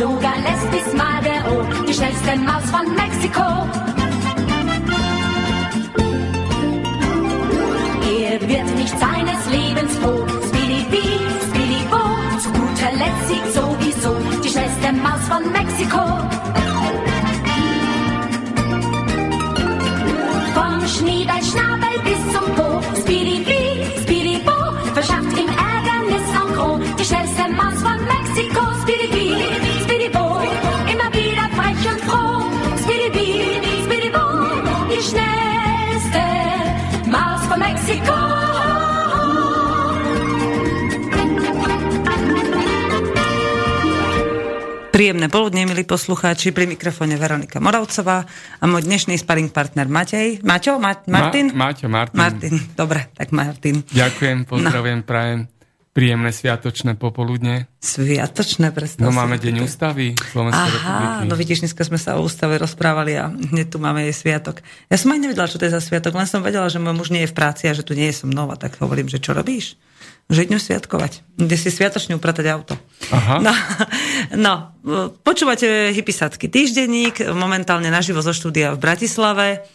Luca lässt die Smade, oh, die schnellste Maus von Príjemné poludne, milí poslucháči, pri mikrofóne Veronika Moravcová a môj dnešný sparring partner Matej. Maťo? Ma- Martin? Ma- Maťo, Martin. Martin, dobre, tak Martin. Ďakujem, pozdravujem, no. prajem príjemné sviatočné popoludne. Sviatočné, predstav No máme Deň ústavy Slovenskej republiky. Aha, no vidíš, dneska sme sa o ústave rozprávali a hneď tu máme jej sviatok. Ja som aj nevedela, čo to je za sviatok, len som vedela, že môj muž nie je v práci a že tu nie je som nová, tak hovorím, že čo robíš? Že idem sviatkovať. Kde si sviatočne upratať auto. Aha. No, no, počúvate Hypisacký týždenník, momentálne naživo zo štúdia v Bratislave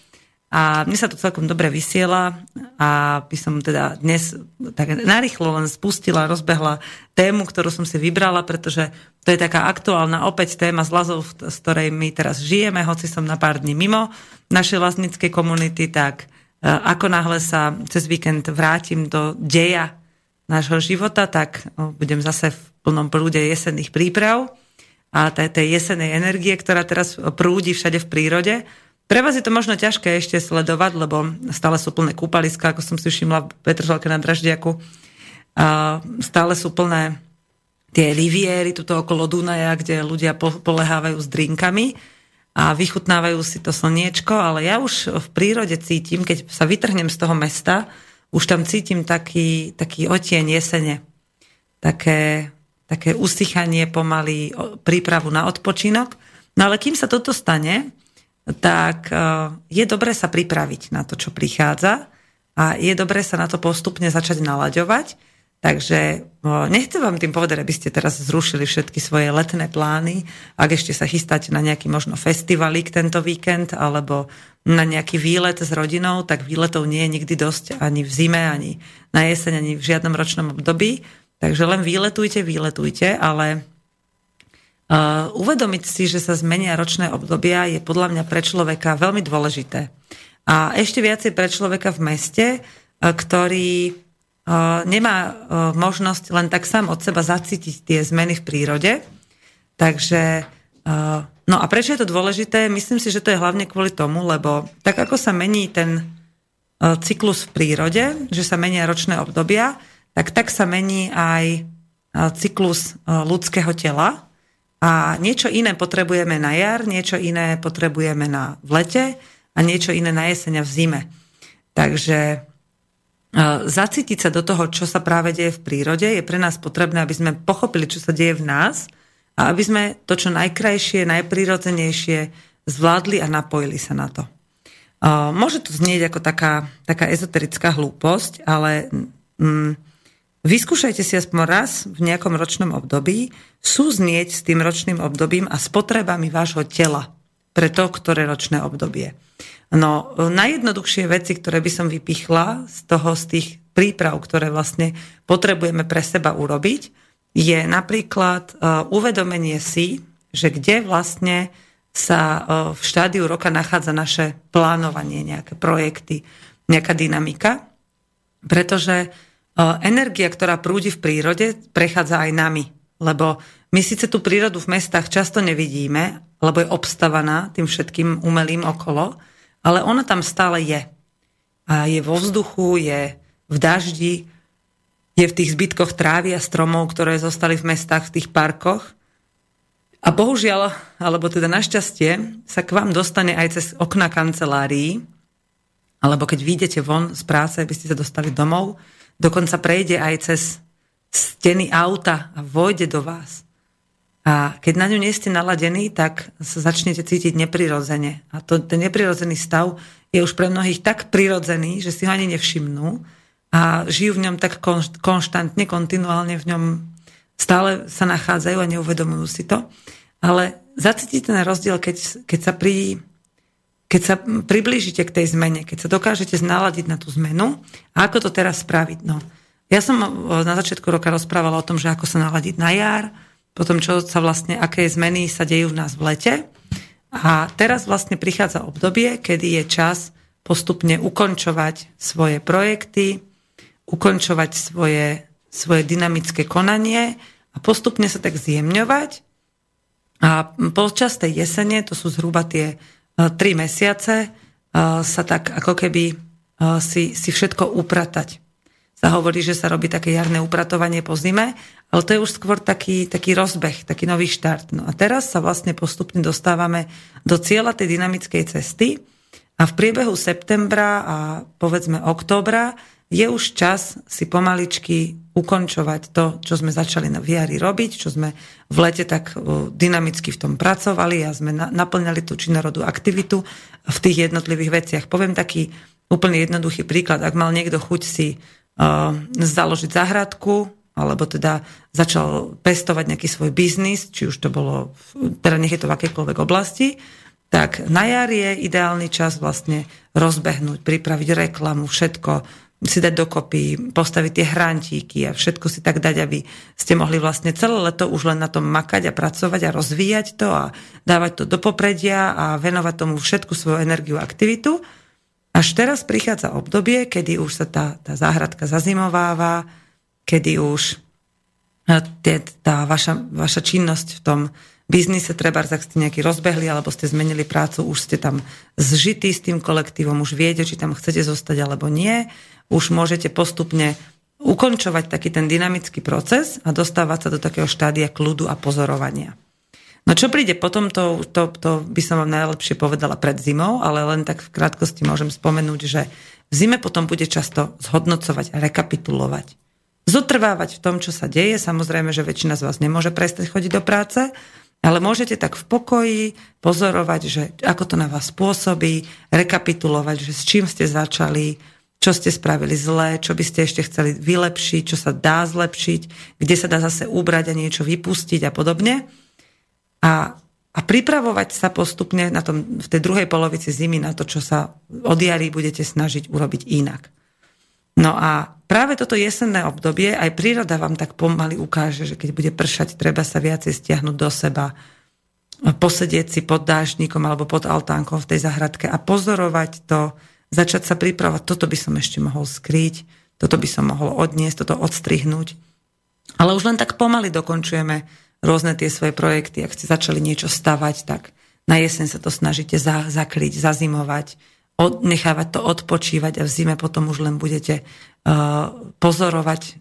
a mne sa to celkom dobre vysiela a by som teda dnes tak narýchlo len spustila, rozbehla tému, ktorú som si vybrala, pretože to je taká aktuálna opäť téma z Lazov, z ktorej my teraz žijeme, hoci som na pár dní mimo našej vlastníckej komunity, tak e, ako náhle sa cez víkend vrátim do deja nášho života, tak o, budem zase v plnom prúde jesenných príprav a tej, tej jesenej energie, ktorá teraz prúdi všade v prírode. Pre vás je to možno ťažké ešte sledovať, lebo stále sú plné kúpaliska, ako som si všimla v Petržalke na Draždiaku. Stále sú plné tie riviery tuto okolo Dunaja, kde ľudia po- polehávajú s drinkami a vychutnávajú si to slniečko, ale ja už v prírode cítim, keď sa vytrhnem z toho mesta, už tam cítim taký, taký otieň jesene. Také, také usychanie pomaly, prípravu na odpočinok. No ale kým sa toto stane, tak e, je dobré sa pripraviť na to, čo prichádza a je dobré sa na to postupne začať nalaďovať. Takže e, nechcem vám tým povedať, aby ste teraz zrušili všetky svoje letné plány, ak ešte sa chystáte na nejaký možno festivalík tento víkend alebo na nejaký výlet s rodinou, tak výletov nie je nikdy dosť ani v zime, ani na jeseň, ani v žiadnom ročnom období. Takže len výletujte, výletujte, ale Uh, uvedomiť si, že sa zmenia ročné obdobia je podľa mňa pre človeka veľmi dôležité. A ešte viacej pre človeka v meste, uh, ktorý nemá uh, možnosť len tak sám od seba zacítiť tie zmeny v prírode. Takže, uh, no a prečo je to dôležité? Myslím si, že to je hlavne kvôli tomu, lebo tak ako sa mení ten uh, cyklus v prírode, že sa menia ročné obdobia, tak tak sa mení aj cyklus ľudského tela, a niečo iné potrebujeme na jar, niečo iné potrebujeme na v lete a niečo iné na jeseň a v zime. Takže e, zacítiť sa do toho, čo sa práve deje v prírode, je pre nás potrebné, aby sme pochopili, čo sa deje v nás a aby sme to, čo najkrajšie, najprirodzenejšie zvládli a napojili sa na to. Môže to znieť ako taká, taká ezoterická hlúposť, ale mm, Vyskúšajte si aspoň raz v nejakom ročnom období súznieť s tým ročným obdobím a s potrebami vášho tela pre to, ktoré ročné obdobie. No, najjednoduchšie veci, ktoré by som vypichla z toho, z tých príprav, ktoré vlastne potrebujeme pre seba urobiť, je napríklad uh, uvedomenie si, že kde vlastne sa uh, v štádiu roka nachádza naše plánovanie, nejaké projekty, nejaká dynamika, pretože energia, ktorá prúdi v prírode, prechádza aj nami. Lebo my síce tú prírodu v mestách často nevidíme, lebo je obstavaná tým všetkým umelým okolo, ale ona tam stále je. A je vo vzduchu, je v daždi, je v tých zbytkoch trávy a stromov, ktoré zostali v mestách, v tých parkoch. A bohužiaľ, alebo teda našťastie, sa k vám dostane aj cez okna kancelárií, alebo keď vyjdete von z práce, aby ste sa dostali domov, dokonca prejde aj cez steny auta a vojde do vás. A keď na ňu nie ste naladení, tak sa začnete cítiť neprirodzene. A to, ten neprirodzený stav je už pre mnohých tak prirodzený, že si ho ani nevšimnú a žijú v ňom tak konštantne, kontinuálne v ňom stále sa nachádzajú a neuvedomujú si to. ale zacítite ten rozdiel, keď, keď, sa pri, keď sa priblížite k tej zmene, keď sa dokážete znaladiť na tú zmenu. A ako to teraz spraviť? No, ja som na začiatku roka rozprávala o tom, že ako sa naladiť na jar, potom čo sa vlastne, aké zmeny sa dejú v nás v lete. A teraz vlastne prichádza obdobie, kedy je čas postupne ukončovať svoje projekty, ukončovať svoje, svoje dynamické konanie a postupne sa tak zjemňovať. A počas tej jesene, to sú zhruba tie uh, tri mesiace, uh, sa tak ako keby uh, si, si všetko upratať sa hovorí, že sa robí také jarné upratovanie po zime, ale to je už skôr taký, taký rozbeh, taký nový štart. No a teraz sa vlastne postupne dostávame do cieľa tej dynamickej cesty a v priebehu septembra a povedzme októbra je už čas si pomaličky ukončovať to, čo sme začali na viari robiť, čo sme v lete tak dynamicky v tom pracovali a sme naplňali tú činorodú aktivitu v tých jednotlivých veciach. Poviem taký úplne jednoduchý príklad. Ak mal niekto chuť si založiť záhradku, alebo teda začal pestovať nejaký svoj biznis, či už to bolo, teda nech je to v akejkoľvek oblasti, tak na jar je ideálny čas vlastne rozbehnúť, pripraviť reklamu, všetko si dať dokopy, postaviť tie hrantíky a všetko si tak dať, aby ste mohli vlastne celé leto už len na tom makať a pracovať a rozvíjať to a dávať to do popredia a venovať tomu všetku svoju energiu a aktivitu. Až teraz prichádza obdobie, kedy už sa tá, tá záhradka zazimováva, kedy už e, tá vaša, vaša činnosť v tom biznise, treba, ak ste nejaký rozbehli, alebo ste zmenili prácu, už ste tam zžití s tým kolektívom, už viete, či tam chcete zostať alebo nie, už môžete postupne ukončovať taký ten dynamický proces a dostávať sa do takého štádia kľudu a pozorovania. No čo príde potom, to, to, to by som vám najlepšie povedala pred zimou, ale len tak v krátkosti môžem spomenúť, že v zime potom bude často zhodnocovať rekapitulovať. Zotrvávať v tom, čo sa deje. Samozrejme, že väčšina z vás nemôže prestať chodiť do práce, ale môžete tak v pokoji pozorovať, že ako to na vás pôsobí, rekapitulovať, že s čím ste začali, čo ste spravili zle, čo by ste ešte chceli vylepšiť, čo sa dá zlepšiť, kde sa dá zase ubrať a niečo vypustiť a podobne a, a pripravovať sa postupne na tom, v tej druhej polovici zimy na to, čo sa od jary budete snažiť urobiť inak. No a práve toto jesenné obdobie aj príroda vám tak pomaly ukáže, že keď bude pršať, treba sa viacej stiahnuť do seba, posedieť si pod dážnikom alebo pod altánkom v tej zahradke a pozorovať to, začať sa pripravovať, toto by som ešte mohol skryť, toto by som mohol odniesť, toto odstrihnúť. Ale už len tak pomaly dokončujeme rôzne tie svoje projekty. Ak ste začali niečo stavať, tak na jeseň sa to snažíte za, zakryť, zazimovať, od, nechávať to odpočívať a v zime potom už len budete uh, pozorovať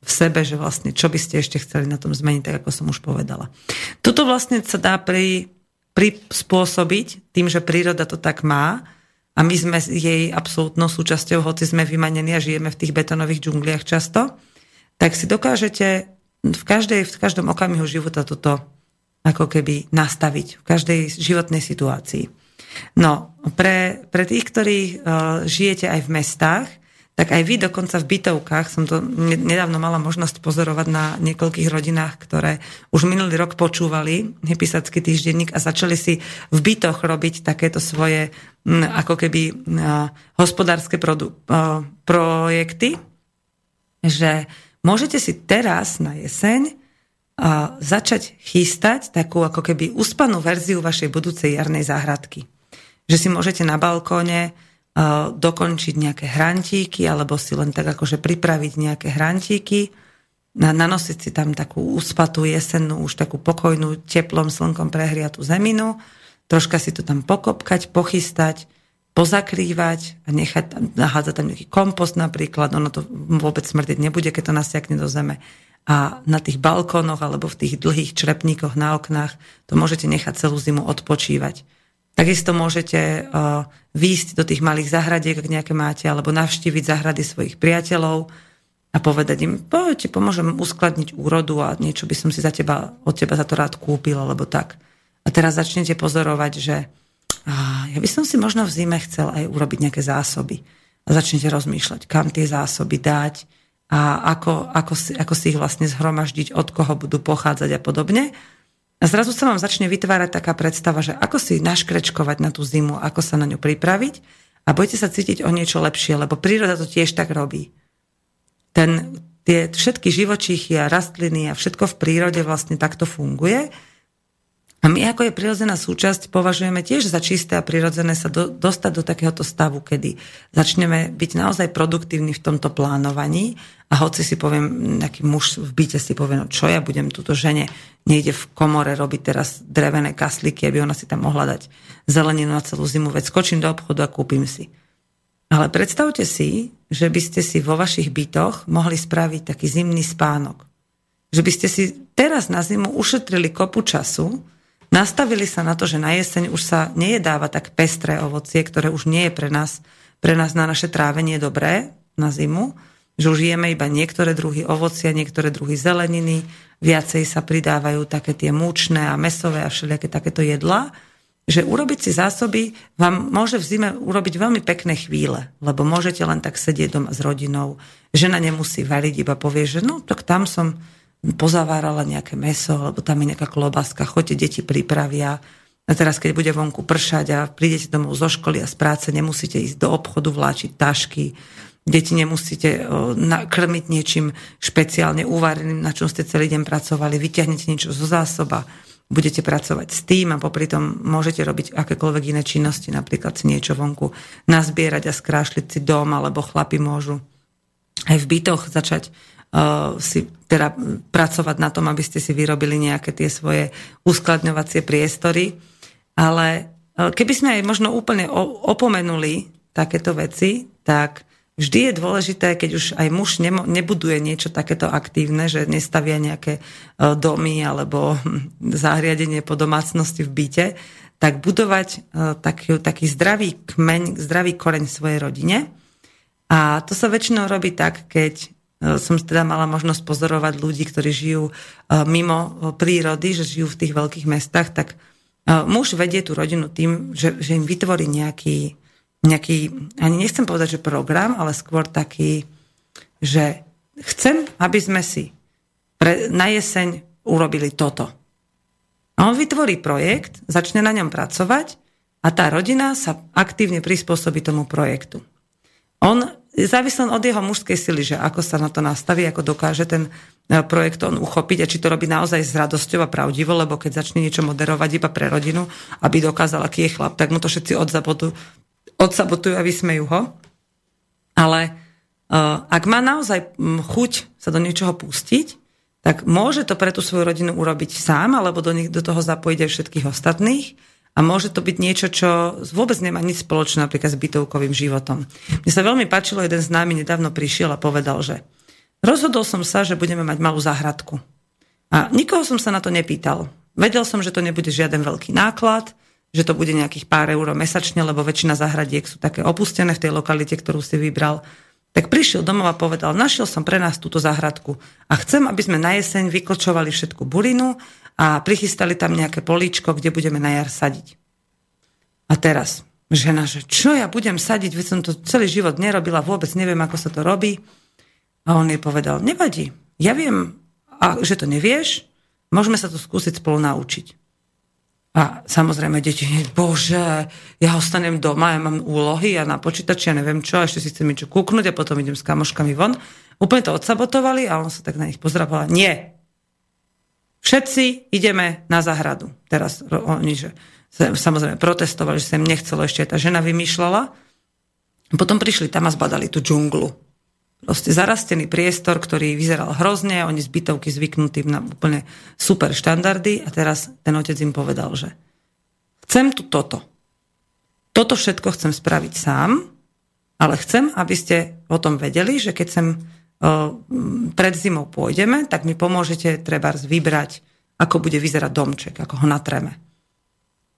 v sebe, že vlastne čo by ste ešte chceli na tom zmeniť, tak ako som už povedala. Toto vlastne sa dá pri, prispôsobiť tým, že príroda to tak má a my sme jej absolútnou súčasťou, hoci sme vymanení a žijeme v tých betonových džungliach často, tak si dokážete v, každej, v každom okamihu života toto ako keby nastaviť v každej životnej situácii. No, pre, pre tých, ktorí uh, žijete aj v mestách, tak aj vy dokonca v bytovkách, som to nedávno mala možnosť pozorovať na niekoľkých rodinách, ktoré už minulý rok počúvali Hypisacký týždenník a začali si v bytoch robiť takéto svoje m, ako keby uh, hospodárske produ, uh, projekty, že môžete si teraz na jeseň a začať chystať takú ako keby uspanú verziu vašej budúcej jarnej záhradky. Že si môžete na balkóne dokončiť nejaké hrantíky alebo si len tak akože pripraviť nejaké hrantíky, nanosiť si tam takú uspatú jesennú, už takú pokojnú, teplom slnkom prehriatú zeminu, troška si to tam pokopkať, pochystať, pozakrývať a nechať tam, nahádzať tam nejaký kompost napríklad, ono to vôbec smrdiť nebude, keď to nasiakne do zeme. A na tých balkónoch alebo v tých dlhých črepníkoch na oknách to môžete nechať celú zimu odpočívať. Takisto môžete uh, výjsť do tých malých zahradiek, ak nejaké máte, alebo navštíviť zahrady svojich priateľov a povedať im, poďte, pomôžem uskladniť úrodu a niečo by som si za teba, od teba za to rád kúpil, alebo tak. A teraz začnete pozorovať, že ja by som si možno v zime chcel aj urobiť nejaké zásoby. A začnete rozmýšľať, kam tie zásoby dať a ako, ako, si, ako si ich vlastne zhromaždiť, od koho budú pochádzať a podobne. A zrazu sa vám začne vytvárať taká predstava, že ako si naškrečkovať na tú zimu, ako sa na ňu pripraviť a budete sa cítiť o niečo lepšie, lebo príroda to tiež tak robí. Ten, tie všetky živočíchy a rastliny a všetko v prírode vlastne takto funguje a my ako je prirodzená súčasť považujeme tiež za čisté a prirodzené sa do, dostať do takéhoto stavu, kedy začneme byť naozaj produktívni v tomto plánovaní a hoci si poviem, nejaký muž v byte si povie, no čo ja budem túto žene, nejde v komore robiť teraz drevené kasliky, aby ona si tam mohla dať zeleninu na celú zimu, veď skočím do obchodu a kúpim si. Ale predstavte si, že by ste si vo vašich bytoch mohli spraviť taký zimný spánok. Že by ste si teraz na zimu ušetrili kopu času, Nastavili sa na to, že na jeseň už sa nejedáva tak pestré ovocie, ktoré už nie je pre nás, pre nás na naše trávenie dobré na zimu, že už jeme iba niektoré druhy ovocia, niektoré druhy zeleniny, viacej sa pridávajú také tie múčne a mesové a všelijaké takéto jedlá, že urobiť si zásoby vám môže v zime urobiť veľmi pekné chvíle, lebo môžete len tak sedieť doma s rodinou, žena nemusí variť, iba povie, že no tak tam som pozavárala nejaké meso, alebo tam je nejaká klobaska, choďte, deti pripravia. A teraz, keď bude vonku pršať a prídete domov zo školy a z práce, nemusíte ísť do obchodu vláčiť tašky, deti nemusíte krmiť niečím špeciálne uvareným, na čom ste celý deň pracovali, vyťahnete niečo zo zásoba, budete pracovať s tým a popri tom môžete robiť akékoľvek iné činnosti, napríklad si niečo vonku nazbierať a skrášliť si dom, alebo chlapi môžu aj v bytoch začať si teda pracovať na tom, aby ste si vyrobili nejaké tie svoje uskladňovacie priestory. Ale uh, keby sme aj možno úplne opomenuli takéto veci, tak vždy je dôležité, keď už aj muž nebuduje niečo takéto aktívne, že nestavia nejaké uh, domy alebo zahriadenie po domácnosti v byte, tak budovať taký, taký zdravý kmeň, zdravý koreň svojej rodine. A to sa väčšinou robí tak, keď som teda mala možnosť pozorovať ľudí, ktorí žijú e, mimo e, prírody, že žijú v tých veľkých mestách, tak muž vedie tú rodinu tým, že, že im vytvorí nejaký, nejaký, ani nechcem povedať, že program, ale skôr taký, že chcem, aby sme si pre, na jeseň urobili toto. A on vytvorí projekt, začne na ňom pracovať a tá rodina sa aktívne prispôsobí tomu projektu. On závisí od jeho mužskej sily, že ako sa na to nastaví, ako dokáže ten e, projekt on uchopiť a či to robí naozaj s radosťou a pravdivo, lebo keď začne niečo moderovať iba pre rodinu, aby dokázal, aký je chlap, tak mu to všetci odsabotujú, odsabotujú a vysmejú ho. Ale uh, ak má naozaj chuť sa do niečoho pustiť, tak môže to pre tú svoju rodinu urobiť sám, alebo do, nich, do toho zapojiť aj všetkých ostatných a môže to byť niečo, čo vôbec nemá nič spoločné napríklad s bytovkovým životom. Mne sa veľmi páčilo, jeden z námi nedávno prišiel a povedal, že rozhodol som sa, že budeme mať malú záhradku. A nikoho som sa na to nepýtal. Vedel som, že to nebude žiaden veľký náklad, že to bude nejakých pár eur mesačne, lebo väčšina záhradiek sú také opustené v tej lokalite, ktorú si vybral. Tak prišiel domov a povedal, našiel som pre nás túto záhradku a chcem, aby sme na jeseň vyklčovali všetku burinu a prichystali tam nejaké políčko, kde budeme na jar sadiť. A teraz žena, že čo ja budem sadiť, veď som to celý život nerobila, vôbec neviem, ako sa to robí. A on jej povedal, nevadí, ja viem, a, že to nevieš, môžeme sa to skúsiť spolu naučiť. A samozrejme deti, bože, ja ostanem doma, ja mám úlohy, ja na počítači, ja neviem čo, a ešte si chcem niečo kúknuť a potom idem s kamoškami von. Úplne to odsabotovali a on sa tak na nich pozrával. Nie, Všetci ideme na zahradu. Teraz oni, že samozrejme protestovali, že sa im nechcelo ešte tá žena vymýšľala. Potom prišli tam a zbadali tú džunglu. Proste zarastený priestor, ktorý vyzeral hrozne, oni zbytovky zvyknutí na úplne super štandardy a teraz ten otec im povedal, že chcem tu toto. Toto všetko chcem spraviť sám, ale chcem, aby ste o tom vedeli, že keď sem pred zimou pôjdeme, tak mi pomôžete treba vybrať, ako bude vyzerať domček, ako ho natreme.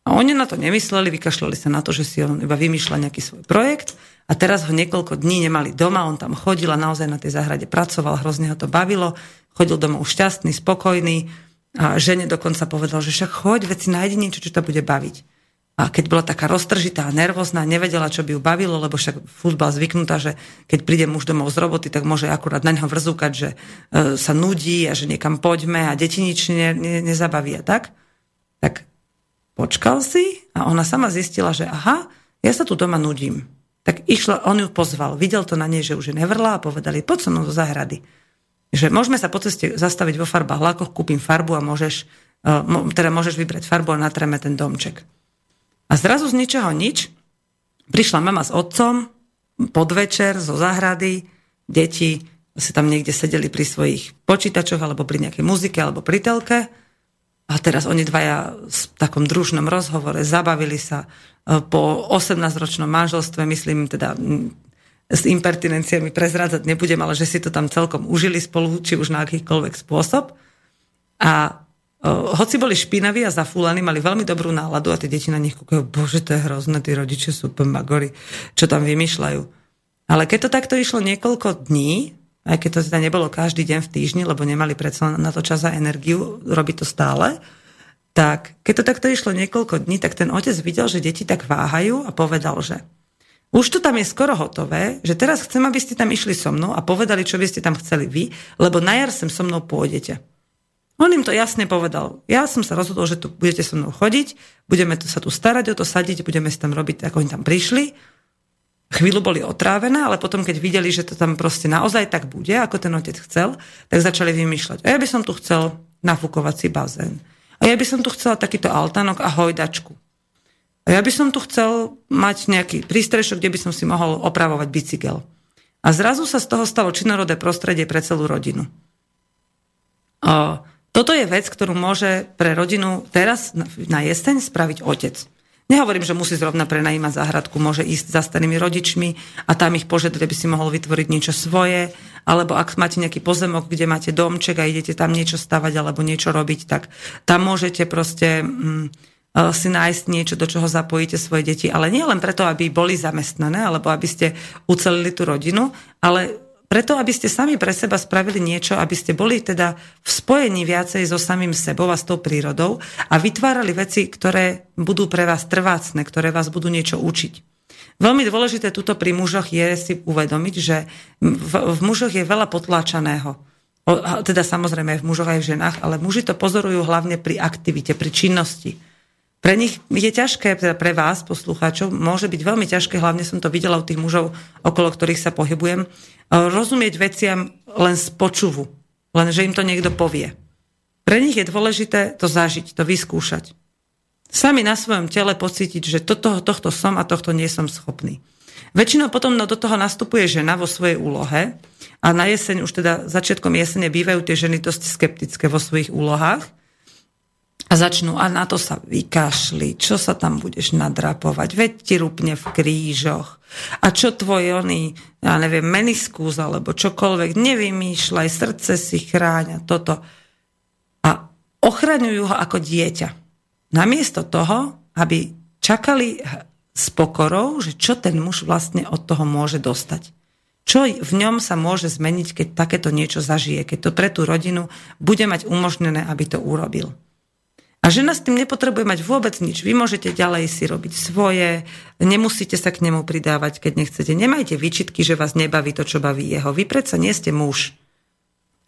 A oni na to nemysleli, vykašľali sa na to, že si on iba vymýšľa nejaký svoj projekt a teraz ho niekoľko dní nemali doma, on tam chodil a naozaj na tej záhrade pracoval, hrozne ho to bavilo, chodil domov šťastný, spokojný a žene dokonca povedal, že však choď, veci nájdi niečo, čo to bude baviť. A keď bola taká roztržitá nervózna, nevedela, čo by ju bavilo, lebo však futbal zvyknutá, že keď príde muž domov z roboty, tak môže akurát na neho vrzúkať, že e, sa nudí a že niekam poďme a deti nič ne, ne, nezabaví a tak. počkal si a ona sama zistila, že aha, ja sa tu doma nudím. Tak išla, on ju pozval, videl to na nej, že už je nevrla a povedali, poď so mnou do záhrady. Že môžeme sa po ceste zastaviť vo farbách lakoch, kúpim farbu a môžeš, e, teda môžeš vybrať farbu a natreme ten domček. A zrazu z ničoho nič prišla mama s otcom, podvečer zo záhrady, deti si tam niekde sedeli pri svojich počítačoch alebo pri nejakej muzike alebo pri telke a teraz oni dvaja v takom družnom rozhovore zabavili sa e, po 18-ročnom manželstve, myslím teda s impertinenciami prezrádzať nebudem, ale že si to tam celkom užili spolu, či už na akýchkoľvek spôsob. A hoci boli špinaví a zafúlaní, mali veľmi dobrú náladu a tie deti na nich kúkajú, bože, to je hrozné, tí rodičia sú magori, čo tam vymýšľajú. Ale keď to takto išlo niekoľko dní, aj keď to teda nebolo každý deň v týždni, lebo nemali predsa na to čas a energiu, robiť to stále, tak keď to takto išlo niekoľko dní, tak ten otec videl, že deti tak váhajú a povedal, že už to tam je skoro hotové, že teraz chcem, aby ste tam išli so mnou a povedali, čo by ste tam chceli vy, lebo na jar sem so mnou pôjdete. On im to jasne povedal. Ja som sa rozhodol, že tu budete so mnou chodiť, budeme to sa tu starať o to, sadiť, budeme si tam robiť, ako oni tam prišli chvíľu boli otrávené, ale potom, keď videli, že to tam proste naozaj tak bude, ako ten otec chcel, tak začali vymýšľať. A ja by som tu chcel nafúkovací bazén. A ja by som tu chcela takýto altánok a hojdačku. A ja by som tu chcel mať nejaký prístrešok, kde by som si mohol opravovať bicykel. A zrazu sa z toho stalo činorodé prostredie pre celú rodinu. A toto je vec, ktorú môže pre rodinu teraz na jeseň spraviť otec. Nehovorím, že musí zrovna prenajímať záhradku, môže ísť za starými rodičmi a tam ich požiadať, aby si mohol vytvoriť niečo svoje, alebo ak máte nejaký pozemok, kde máte domček a idete tam niečo stavať alebo niečo robiť, tak tam môžete proste mm, e, si nájsť niečo, do čoho zapojíte svoje deti, ale nie len preto, aby boli zamestnané, alebo aby ste ucelili tú rodinu, ale preto, aby ste sami pre seba spravili niečo, aby ste boli teda v spojení viacej so samým sebou a s tou prírodou a vytvárali veci, ktoré budú pre vás trvácne, ktoré vás budú niečo učiť. Veľmi dôležité tuto pri mužoch je si uvedomiť, že v, v mužoch je veľa potláčaného. O, teda samozrejme aj v mužoch aj v ženách, ale muži to pozorujú hlavne pri aktivite, pri činnosti pre nich je ťažké, teda pre vás, poslucháčov, môže byť veľmi ťažké, hlavne som to videla u tých mužov, okolo ktorých sa pohybujem, rozumieť veciam len z počuvu, len že im to niekto povie. Pre nich je dôležité to zažiť, to vyskúšať. Sami na svojom tele pocítiť, že toto, tohto som a tohto nie som schopný. Väčšinou potom no, do toho nastupuje žena vo svojej úlohe a na jeseň, už teda začiatkom jesene bývajú tie ženy dosť skeptické vo svojich úlohách, a začnú, a na to sa vykašli, čo sa tam budeš nadrapovať, veď ti rupne v krížoch. A čo tvoj oný, ja neviem, meniskus alebo čokoľvek, nevymýšľaj, srdce si chráňa, toto. A ochraňujú ho ako dieťa. Namiesto toho, aby čakali s pokorou, že čo ten muž vlastne od toho môže dostať. Čo v ňom sa môže zmeniť, keď takéto niečo zažije, keď to pre tú rodinu bude mať umožnené, aby to urobil. A žena s tým nepotrebuje mať vôbec nič. Vy môžete ďalej si robiť svoje, nemusíte sa k nemu pridávať, keď nechcete. Nemajte výčitky, že vás nebaví to, čo baví jeho. Vy predsa nie ste muž.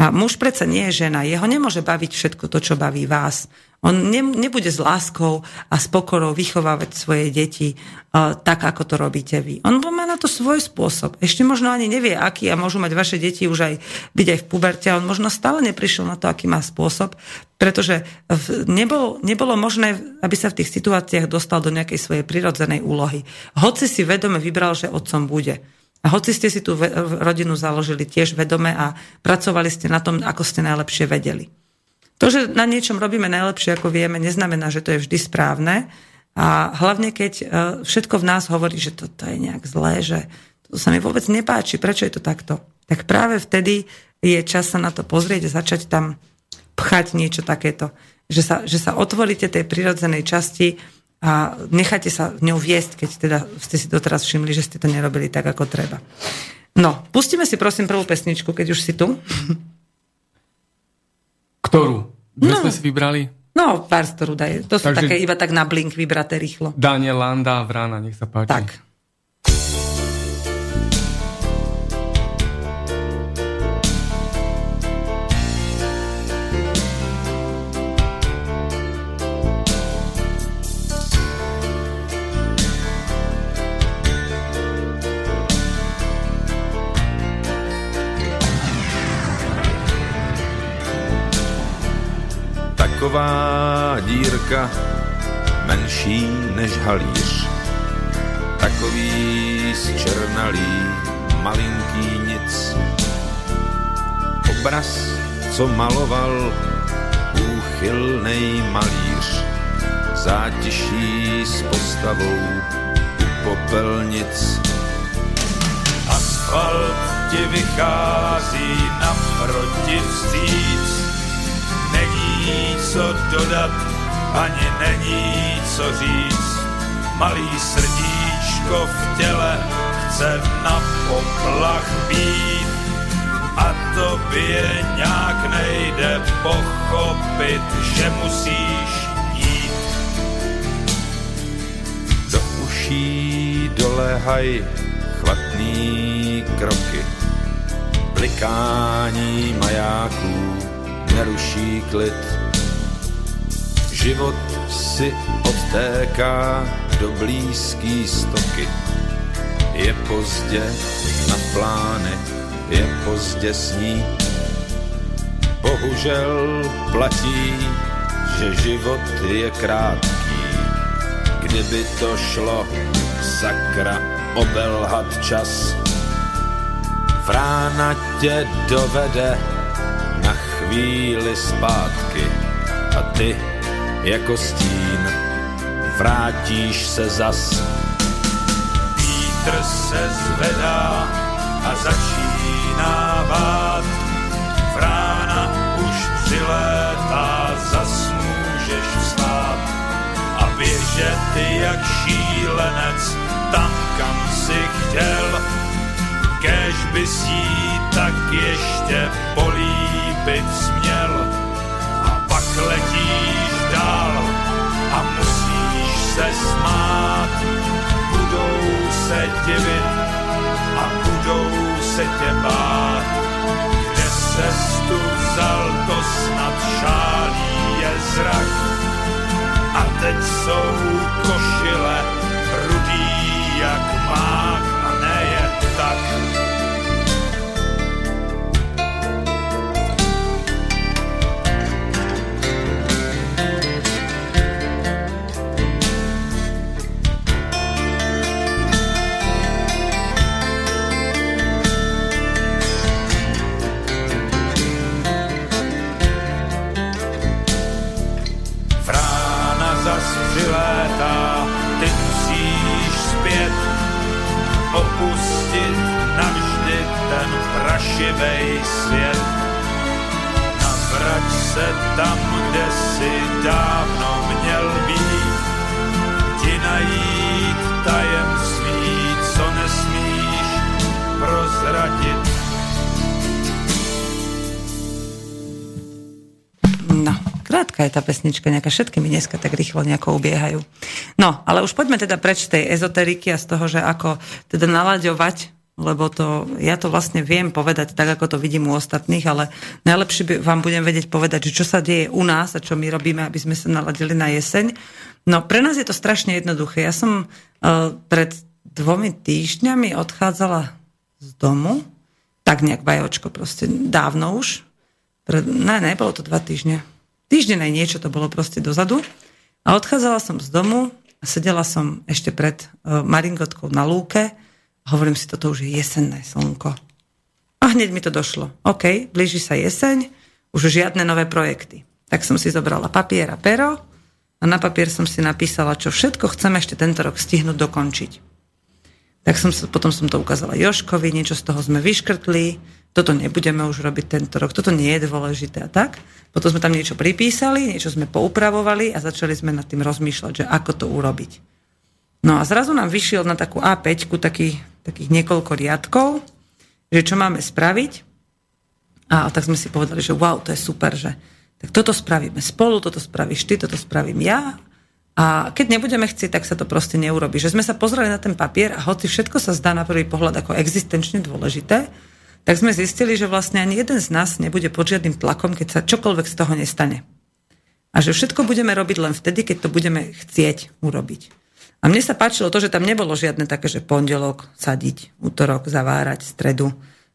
A muž predsa nie je žena. Jeho nemôže baviť všetko to, čo baví vás. On ne, nebude s láskou a s pokorou vychovávať svoje deti uh, tak, ako to robíte vy. On má na to svoj spôsob. Ešte možno ani nevie, aký a môžu mať vaše deti už aj byť aj v puberte. On možno stále neprišiel na to, aký má spôsob, pretože v, nebolo, nebolo možné, aby sa v tých situáciách dostal do nejakej svojej prirodzenej úlohy. Hoci si vedome vybral, že otcom bude. A hoci ste si tú rodinu založili tiež vedome a pracovali ste na tom, ako ste najlepšie vedeli. To, že na niečom robíme najlepšie, ako vieme, neznamená, že to je vždy správne. A hlavne, keď e, všetko v nás hovorí, že toto je nejak zlé, že to sa mi vôbec nepáči, prečo je to takto, tak práve vtedy je čas sa na to pozrieť a začať tam pchať niečo takéto. Že sa, že sa otvoríte tej prirodzenej časti a necháte sa ňou viesť, keď teda ste si doteraz všimli, že ste to nerobili tak, ako treba. No, pustíme si prosím prvú pesničku, keď už si tu. Ktorú? Dve No. sme si vybrali? No, pár z ktorú daj. To sú Takže- také iba tak na blink vybraté rýchlo. Daniel Landa a Vrana, nech sa páči. Tak. Taková dírka, menší než halíř. Takový zčernalý, malinký nic. Obraz, co maloval úchylnej malíř, zátiší s postavou u popelnic. Asfalt ti vychází naproti vstříc, není co dodat, ani není co říct. Malý srdíčko v těle chce na poplach být a tobě nějak nejde pochopit, že musíš jít. Do uší doléhaj chvatný kroky, blikání majáků neruší klid. Život si odtéká do blízký stoky. Je pozdě na plány, je pozdě sní. Bohužel platí, že život je krátký. Kdyby to šlo, sakra, obelhat čas. Vrána tě dovede chvíli zpátky a ty jako stín vrátíš se zas. Vítr se zvedá a začíná vát, vrána už přilétá, zas můžeš vstát a běžet jak šílenec tam, kam si chtěl. Kež bys jí tak ještě políbit směl a pak letíš dál a musíš se smát. Budou se divit a budou se tě bát. Kde se tu vzal, to snad šálí je zrak. A teď jsou košile ten prašivej svět. Navrať se tam, kde si dávno měl být, ti najít tajemství, co nesmíš prozradit. No, krátka je tá pesnička, nejaká všetky mi dneska tak rýchlo nejako ubiehajú. No, ale už poďme teda preč tej ezoteriky a z toho, že ako teda nalaďovať, lebo to, ja to vlastne viem povedať tak, ako to vidím u ostatných, ale najlepšie by vám budem vedieť povedať, že čo sa deje u nás a čo my robíme, aby sme sa naladili na jeseň. No, pre nás je to strašne jednoduché. Ja som uh, pred dvomi týždňami odchádzala z domu, tak nejak bajočko proste, dávno už, pred, ne, nebolo to dva týždne. Týždeň aj niečo to bolo proste dozadu. A odchádzala som z domu a sedela som ešte pred uh, Maringotkou na lúke hovorím si, toto už je jesenné slnko. A hneď mi to došlo. OK, blíži sa jeseň, už žiadne nové projekty. Tak som si zobrala papier a pero a na papier som si napísala, čo všetko chcem ešte tento rok stihnúť dokončiť. Tak som, sa- potom som to ukázala Joškovi, niečo z toho sme vyškrtli, toto nebudeme už robiť tento rok, toto nie je dôležité a tak. Potom sme tam niečo pripísali, niečo sme poupravovali a začali sme nad tým rozmýšľať, že ako to urobiť. No a zrazu nám vyšiel na takú A5 taký, takých niekoľko riadkov, že čo máme spraviť. A tak sme si povedali, že wow, to je super, že tak toto spravíme spolu, toto spravíš ty, toto spravím ja. A keď nebudeme chcieť, tak sa to proste neurobi. Že sme sa pozreli na ten papier a hoci všetko sa zdá na prvý pohľad ako existenčne dôležité, tak sme zistili, že vlastne ani jeden z nás nebude pod žiadnym tlakom, keď sa čokoľvek z toho nestane. A že všetko budeme robiť len vtedy, keď to budeme chcieť urobiť. A mne sa páčilo to, že tam nebolo žiadne také, že pondelok sadiť, útorok zavárať, stredu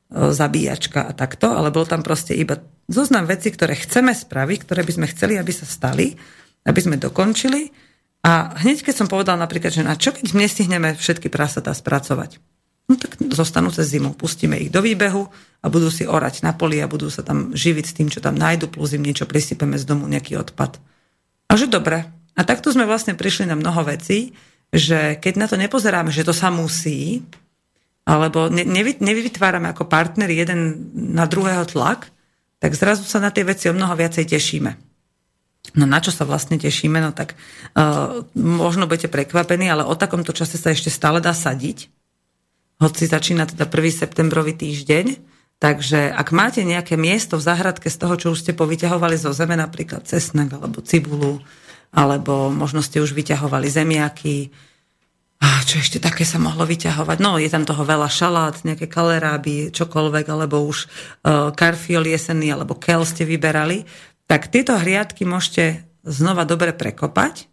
zabíjačka a takto, ale bol tam proste iba zoznam vecí, ktoré chceme spraviť, ktoré by sme chceli, aby sa stali, aby sme dokončili. A hneď keď som povedal napríklad, že na čo keď nestihneme všetky prasatá spracovať, no tak zostanú cez zimu, pustíme ich do výbehu a budú si orať na poli a budú sa tam živiť s tým, čo tam nájdu, plus im niečo prisypeme z domu, nejaký odpad. A že dobre. A takto sme vlastne prišli na mnoho vecí, že keď na to nepozeráme, že to sa musí, alebo nevy, nevytvárame ako partner jeden na druhého tlak, tak zrazu sa na tie veci o mnoho viacej tešíme. No na čo sa vlastne tešíme? No tak uh, možno budete prekvapení, ale o takomto čase sa ešte stále dá sadiť. Hoci začína teda 1. septembrový týždeň, takže ak máte nejaké miesto v záhradke z toho, čo už ste povyťahovali zo zeme, napríklad cesnak alebo cibulu, alebo možno ste už vyťahovali zemiaky, čo ešte také sa mohlo vyťahovať? No, je tam toho veľa šalát, nejaké kaleráby, čokoľvek, alebo už uh, karfiol jesenný, alebo kel ste vyberali. Tak tieto hriadky môžete znova dobre prekopať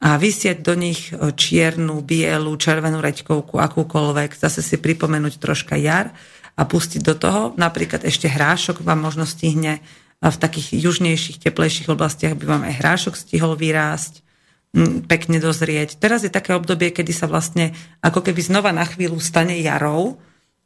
a vysieť do nich e, čiernu, bielu, červenú reďkovku, akúkoľvek, zase si pripomenúť troška jar a pustiť do toho. Napríklad ešte hrášok vám možno stihne v takých južnejších, teplejších oblastiach by vám aj hrášok stihol vyrásť pekne dozrieť. Teraz je také obdobie, kedy sa vlastne ako keby znova na chvíľu stane jarou,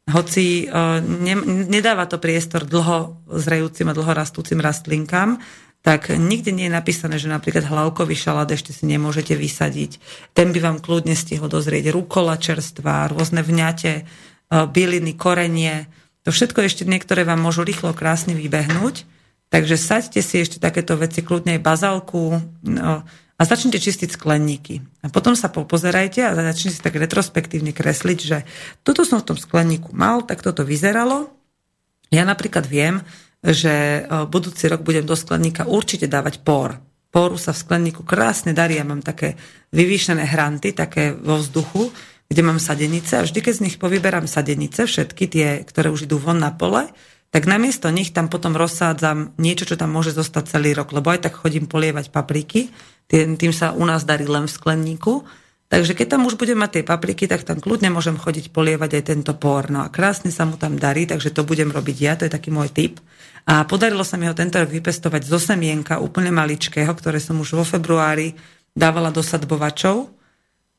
hoci e, ne, nedáva to priestor dlho zrejúcim a dlho rastúcim rastlinkám, tak nikde nie je napísané, že napríklad hlavkový šalát ešte si nemôžete vysadiť. Ten by vám kľudne stihol dozrieť rukola čerstvá, rôzne vňate, e, byliny, korenie. To všetko ešte niektoré vám môžu rýchlo krásne vybehnúť. Takže saďte si ešte takéto veci, kľudne aj bazálku, no, a začnite čistiť skleníky. A potom sa pozerajte a začnite si tak retrospektívne kresliť, že toto som v tom skleníku mal, tak toto vyzeralo. Ja napríklad viem, že e, budúci rok budem do skleníka určite dávať por. Poru sa v skleníku krásne darí, ja mám také vyvýšené hranty, také vo vzduchu, kde mám sadenice a vždy, keď z nich povyberám sadenice, všetky tie, ktoré už idú von na pole, tak namiesto nich tam potom rozsádzam niečo, čo tam môže zostať celý rok, lebo aj tak chodím polievať papriky, tým, sa u nás darí len v skleníku, takže keď tam už budem mať tie papriky, tak tam kľudne môžem chodiť polievať aj tento por. No a krásne sa mu tam darí, takže to budem robiť ja, to je taký môj tip. A podarilo sa mi ho tento rok vypestovať zo semienka úplne maličkého, ktoré som už vo februári dávala do sadbovačov,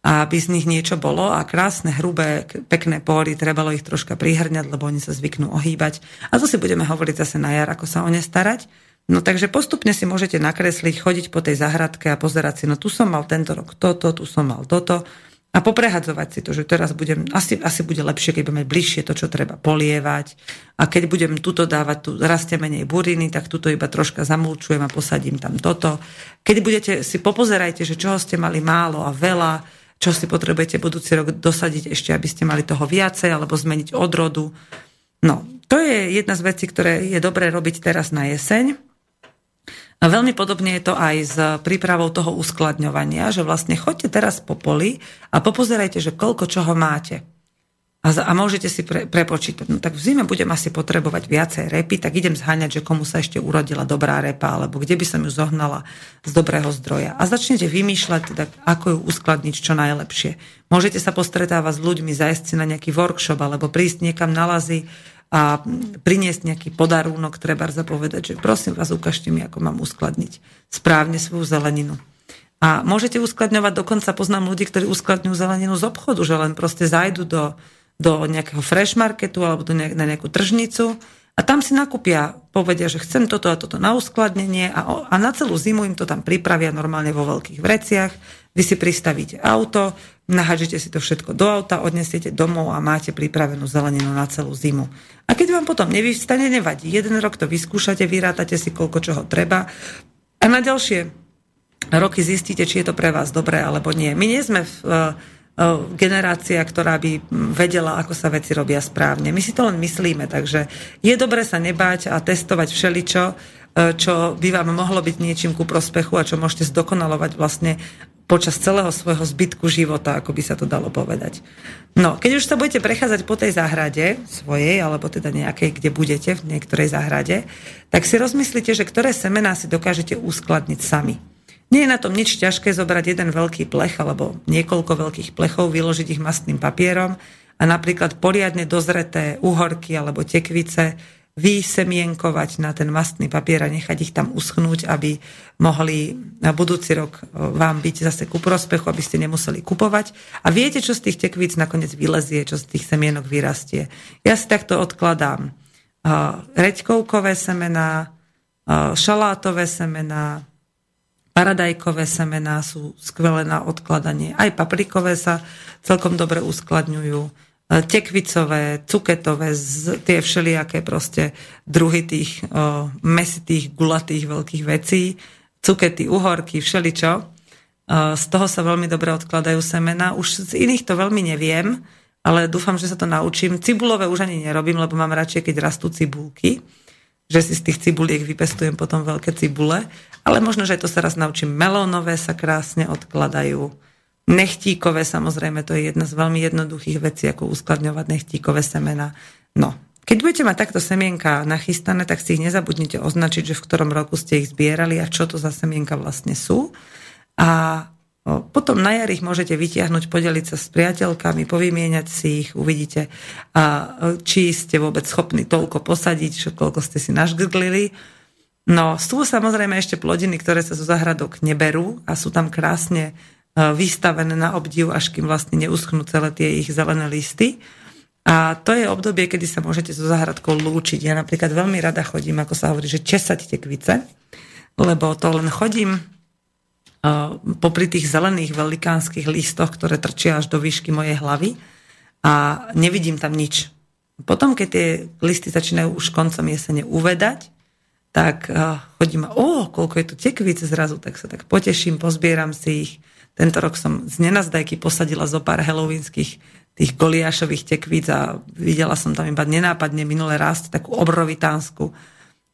aby z nich niečo bolo a krásne, hrubé, pekné póry, trebalo ich troška prihrňať, lebo oni sa zvyknú ohýbať. A to si budeme hovoriť zase na jar, ako sa o ne starať. No takže postupne si môžete nakresliť, chodiť po tej zahradke a pozerať si, no tu som mal tento rok toto, tu som mal toto a poprehadzovať si to, že teraz budem, asi, asi bude lepšie, keď budeme bližšie to, čo treba polievať a keď budem tuto dávať, tu rastie menej buriny, tak tuto iba troška zamulčujem a posadím tam toto. Keď budete, si popozerajte, že čoho ste mali málo a veľa, čo si potrebujete budúci rok dosadiť ešte, aby ste mali toho viacej, alebo zmeniť odrodu. No, to je jedna z vecí, ktoré je dobré robiť teraz na jeseň. A veľmi podobne je to aj s prípravou toho uskladňovania, že vlastne choďte teraz po poli a popozerajte, že koľko čoho máte a, a môžete si pre, prepočítať, no tak v zime budem asi potrebovať viacej repy, tak idem zháňať, že komu sa ešte urodila dobrá repa, alebo kde by som ju zohnala z dobrého zdroja. A začnete vymýšľať, teda, ako ju uskladniť čo najlepšie. Môžete sa postretávať s ľuďmi, zajsť si na nejaký workshop, alebo prísť niekam na lazy a priniesť nejaký podarúnok, treba zapovedať, že prosím vás, ukážte mi, ako mám uskladniť správne svoju zeleninu. A môžete uskladňovať, dokonca poznám ľudí, ktorí uskladňujú zeleninu z obchodu, že len proste zajdu do do nejakého fresh marketu alebo do nejak, na nejakú tržnicu a tam si nakúpia, povedia, že chcem toto a toto na uskladnenie a, a na celú zimu im to tam pripravia normálne vo veľkých vreciach. Vy si pristavíte auto, nahážete si to všetko do auta, odnesiete domov a máte pripravenú zeleninu na celú zimu. A keď vám potom nevystane, nevadí. Jeden rok to vyskúšate, vyrátate si, koľko čoho treba a na ďalšie roky zistíte, či je to pre vás dobré alebo nie. My nie sme v generácia, ktorá by vedela, ako sa veci robia správne. My si to len myslíme, takže je dobre sa nebáť a testovať všeličo, čo by vám mohlo byť niečím ku prospechu a čo môžete zdokonalovať vlastne počas celého svojho zbytku života, ako by sa to dalo povedať. No, keď už sa budete prechádzať po tej záhrade svojej, alebo teda nejakej, kde budete, v niektorej záhrade, tak si rozmyslite, že ktoré semená si dokážete uskladniť sami. Nie je na tom nič ťažké zobrať jeden veľký plech alebo niekoľko veľkých plechov, vyložiť ich mastným papierom a napríklad poriadne dozreté uhorky alebo tekvice vysemienkovať na ten mastný papier a nechať ich tam uschnúť, aby mohli na budúci rok e, vám byť zase ku prospechu, aby ste nemuseli kupovať. A viete, čo z tých tekvíc nakoniec vylezie, čo z tých semienok vyrastie. Ja si takto odkladám uh, reďkovkové semená, uh, šalátové semená, paradajkové semená sú skvelé na odkladanie. Aj paprikové sa celkom dobre uskladňujú E, tekvicové, cuketové, tie všelijaké proste druhy tých o, mesitých, gulatých veľkých vecí, cukety, uhorky, všeličo. O, z toho sa veľmi dobre odkladajú semena. Už z iných to veľmi neviem, ale dúfam, že sa to naučím. Cibulové už ani nerobím, lebo mám radšej, keď rastú cibulky, že si z tých cibuliek vypestujem potom veľké cibule. Ale možno, že to sa raz naučím. Melónové sa krásne odkladajú Nechtíkové, samozrejme, to je jedna z veľmi jednoduchých vecí, ako uskladňovať nechtíkové semena. No, keď budete mať takto semienka nachystané, tak si ich nezabudnite označiť, že v ktorom roku ste ich zbierali a čo to za semienka vlastne sú. A potom na jar ich môžete vytiahnuť, podeliť sa s priateľkami, povymieňať si ich, uvidíte, a či ste vôbec schopní toľko posadiť, koľko ste si našgrdlili. No, sú samozrejme ešte plodiny, ktoré sa zo zahradok neberú a sú tam krásne E, vystavené na obdiv, až kým vlastne neuschnú celé tie ich zelené listy. A to je obdobie, kedy sa môžete so záhradkou lúčiť. Ja napríklad veľmi rada chodím, ako sa hovorí, že česať tekvice, lebo to len chodím popri tých zelených velikánskych listoch, ktoré trčia až do výšky mojej hlavy a nevidím tam nič. Potom, keď tie listy začínajú už koncom jesene uvedať, tak uh, chodím a o, koľko je tu tekvice zrazu, tak sa tak poteším, pozbieram si ich, tento rok som z nenazdajky posadila zo pár halloweenských tých goliášových tekvíc a videla som tam iba nenápadne minulé rásť takú obrovitánsku.